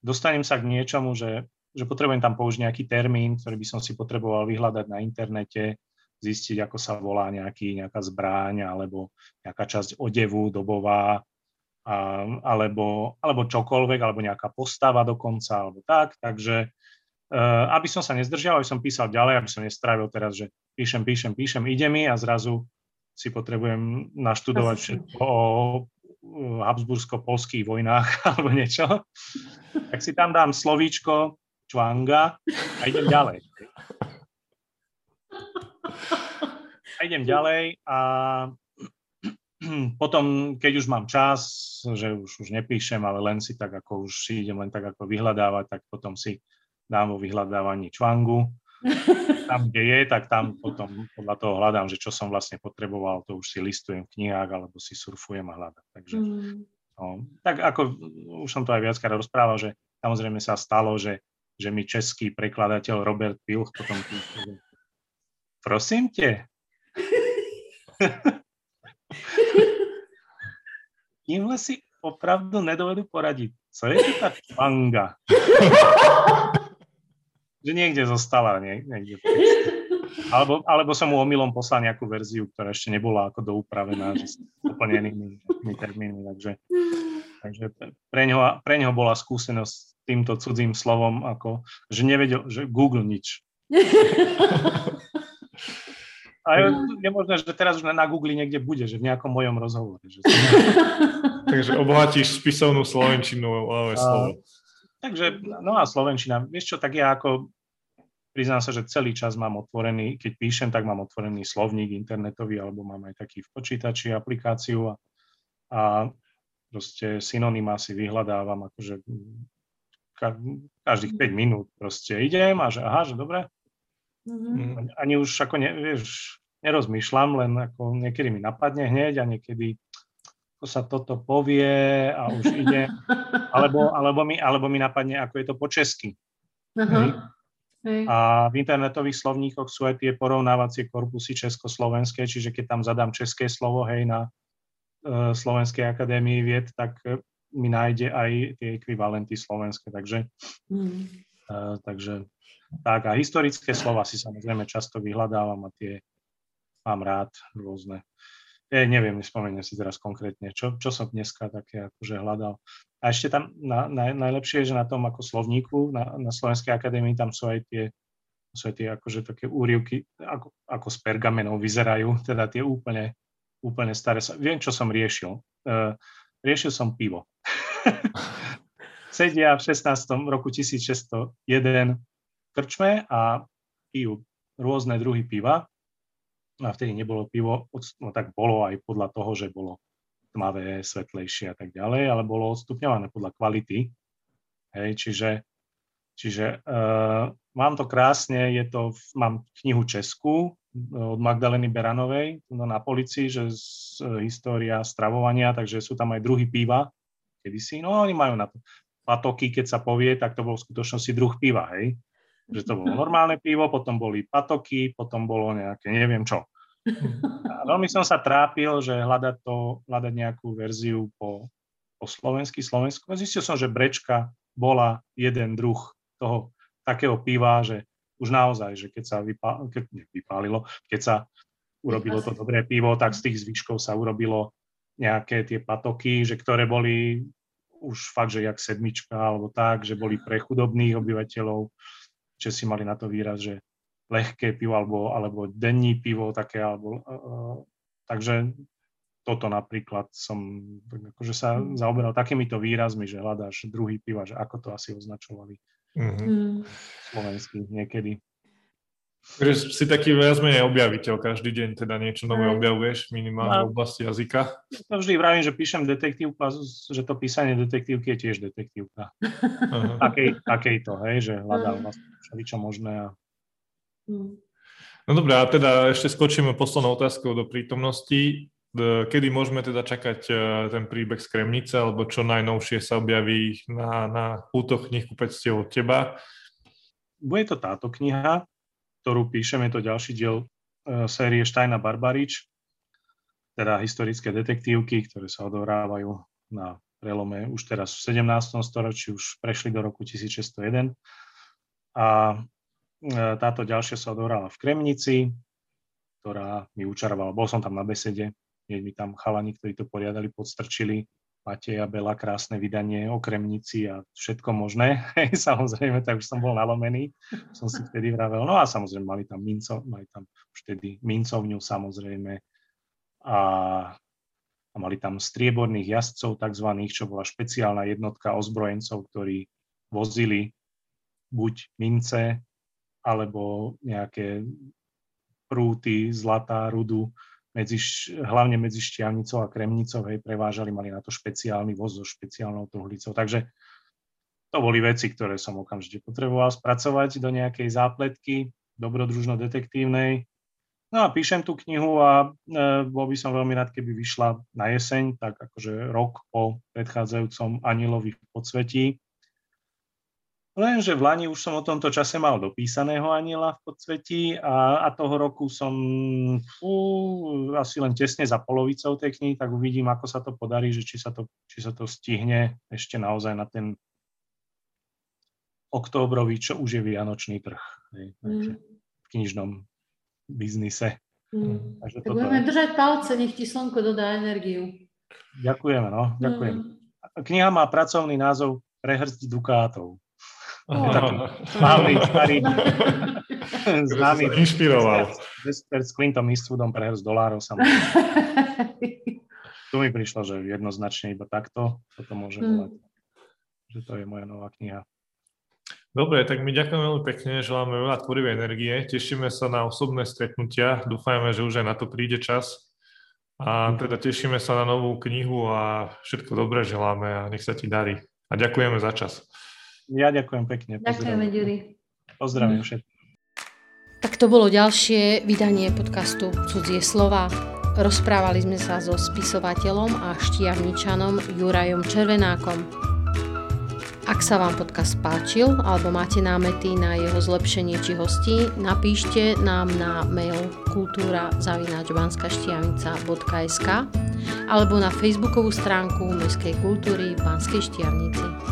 dostanem sa k niečomu, že, že potrebujem tam použiť nejaký termín, ktorý by som si potreboval vyhľadať na internete, zistiť, ako sa volá nejaký, nejaká zbráň alebo nejaká časť odevu dobová, alebo, alebo čokoľvek, alebo nejaká postava dokonca, alebo tak. Takže uh, aby som sa nezdržal, aby som písal ďalej, aby som nestrávil teraz, že píšem, píšem, píšem, ide mi a zrazu si potrebujem naštudovať všetko o habsbursko-polských vojnách alebo niečo, tak si tam dám slovíčko čvanga a idem ďalej. A idem ďalej a potom, keď už mám čas, že už, už nepíšem, ale len si tak ako už si idem len tak ako vyhľadávať, tak potom si dám vo vyhľadávaní čvangu. Tam, kde je, tak tam potom podľa toho hľadám, že čo som vlastne potreboval, to už si listujem v knihách alebo si surfujem a hľadám. Takže, mm. no, tak ako už som to aj viackrát rozprával, že samozrejme sa stalo, že, že mi český prekladateľ Robert Pilch potom píše, prosím te, Tímhle si opravdu nedovedu poradiť. Co je to tá čvanga? že niekde zostala, nie, niekde. Alebo, alebo som mu omylom poslal nejakú verziu, ktorá ešte nebola ako doupravená, že s úplne inými termínmi. Takže Takže pre ňo, pre ňo bola skúsenosť s týmto cudzím slovom, ako, že nevedel, že Google nič. A je, je možné, že teraz už na Google niekde bude, že v nejakom mojom rozhovore. Že som... takže obohatíš spisovnú slovenčinu ale slovo. Takže, no a slovenčina, vieš čo, tak ja ako, priznám sa, že celý čas mám otvorený, keď píšem, tak mám otvorený slovník internetový, alebo mám aj taký v počítači aplikáciu a, a proste synonyma si vyhľadávam, akože každých 5 minút proste idem a že aha, že dobre, Mm-hmm. Ani už ako ne, vieš, nerozmýšľam, len ako niekedy mi napadne hneď a niekedy ako sa toto povie a už ide, alebo, alebo, mi, alebo mi napadne, ako je to po česky. Uh-huh. A v internetových slovníkoch sú aj tie porovnávacie korpusy československé, čiže keď tam zadám české slovo, hej, na uh, Slovenskej akadémii vied, tak uh, mi nájde aj tie ekvivalenty slovenské. Takže, mm. uh, takže tak a historické slova si samozrejme často vyhľadávam a tie mám rád rôzne. Ja neviem, nespomeniem si teraz konkrétne, čo, čo som dneska také akože hľadal. A ešte tam na, na, najlepšie je, že na tom ako slovníku, na, na Slovenskej akadémii, tam sú aj tie, sú tie akože také úrivky, ako, ako s pergamenou vyzerajú, teda tie úplne, úplne staré. Viem, čo som riešil. Uh, riešil som pivo. Sedia v 16. roku 1601 krčme a pijú rôzne druhy piva. A vtedy nebolo pivo, no tak bolo aj podľa toho, že bolo tmavé, svetlejšie a tak ďalej, ale bolo odstupňované podľa kvality. Hej, čiže čiže uh, mám to krásne, je to, mám knihu Česku od Magdaleny Beranovej no, na policii, že z uh, história stravovania, takže sú tam aj druhy piva, kedysi, no oni majú na to patoky, keď sa povie, tak to bol v skutočnosti druh piva, hej že to bolo normálne pivo, potom boli patoky, potom bolo nejaké neviem čo. A veľmi som sa trápil, že hľadať, to, hľadať nejakú verziu po, po slovensky, slovensku. A zistil som, že brečka bola jeden druh toho takého piva, že už naozaj, že keď sa vypá, keď, vypálilo, keď sa urobilo to dobré pivo, tak z tých zvyškov sa urobilo nejaké tie patoky, že ktoré boli už fakt, že jak sedmička alebo tak, že boli pre chudobných obyvateľov Česi mali na to výraz, že lehké pivo alebo, alebo denní pivo také, alebo, uh, takže toto napríklad som akože sa mm. zaoberal takýmito výrazmi, že hľadáš druhý piva, že ako to asi označovali mm-hmm. slovenský niekedy. Takže si taký viac menej objaviteľ, každý deň teda niečo nové objavuješ minimálne v oblasti jazyka. To vždy vravím, že píšem detektívku a že to písanie detektívky je tiež detektívka. Takej, takej to, hej, že hľadám vlastne všeličo možné. A... Hmm. No dobré, a teda ešte skočíme poslednou otázkou do prítomnosti. Kedy môžeme teda čakať e, ten príbeh z Kremnice, alebo čo najnovšie sa objaví na, na pútoch knihkupectiev od teba? Bude to táto kniha, ktorú píšem, je to ďalší diel e, série Štajna Barbarič, teda historické detektívky, ktoré sa odohrávajú na prelome už teraz v 17. storočí, už prešli do roku 1601. A e, táto ďalšia sa odohráva v Kremnici, ktorá mi učarovala. Bol som tam na besede, keď mi tam chalani, ktorí to poriadali, podstrčili Mateja Bela, krásne vydanie o Kremnici a všetko možné. samozrejme, tak už som bol nalomený, som si vtedy vravel. No a samozrejme mali tam, minco, mali tam už vtedy mincovňu samozrejme a, a mali tam strieborných jazdcov takzvaných, čo bola špeciálna jednotka ozbrojencov, ktorí vozili buď mince alebo nejaké prúty, zlatá, rudu medzi, hlavne medzi Štiavnicou a Kremnicou, hej, prevážali, mali na to špeciálny voz so špeciálnou truhlicou. Takže to boli veci, ktoré som okamžite potreboval spracovať do nejakej zápletky dobrodružno-detektívnej. No a píšem tú knihu a e, bol by som veľmi rád, keby vyšla na jeseň, tak akože rok po predchádzajúcom Anilovi v podsvetí. Lenže v Lani už som o tomto čase mal dopísaného aniela v podsvetí a, a toho roku som fú, asi len tesne za polovicou tej knihy, tak uvidím, ako sa to podarí, že či sa to, či sa to stihne ešte naozaj na ten októbrový, čo už je vianočný trh hej, takže mm. v knižnom biznise. Mm. Takže tak budeme držať palce, nech ti slnko dodá energiu. Ďakujeme, no, ďakujem. Mm. kniha má pracovný názov Prehrst dukátov. Slávny, starý, známy. Inšpiroval. S Clintom Eastwoodom prehrst dolárov sa Tu mi prišlo, že jednoznačne iba takto toto môže hmm. volať. Že to je moja nová kniha. Dobre, tak my ďakujeme veľmi pekne, želáme veľa tvorivej energie, tešíme sa na osobné stretnutia, dúfajme, že už aj na to príde čas. A teda tešíme sa na novú knihu a všetko dobré želáme a nech sa ti darí. A ďakujeme za čas. Ja ďakujem pekne. Ďakujeme, Ďuri. Pozdravím všetkých. Tak to bolo ďalšie vydanie podcastu Cudzie slova. Rozprávali sme sa so spisovateľom a štiavničanom Jurajom Červenákom. Ak sa vám podcast páčil alebo máte námety na jeho zlepšenie či hostí, napíšte nám na mail kultúra.banskaštiavnica.sk alebo na facebookovú stránku Mestskej kultúry Banskej Štiavnici.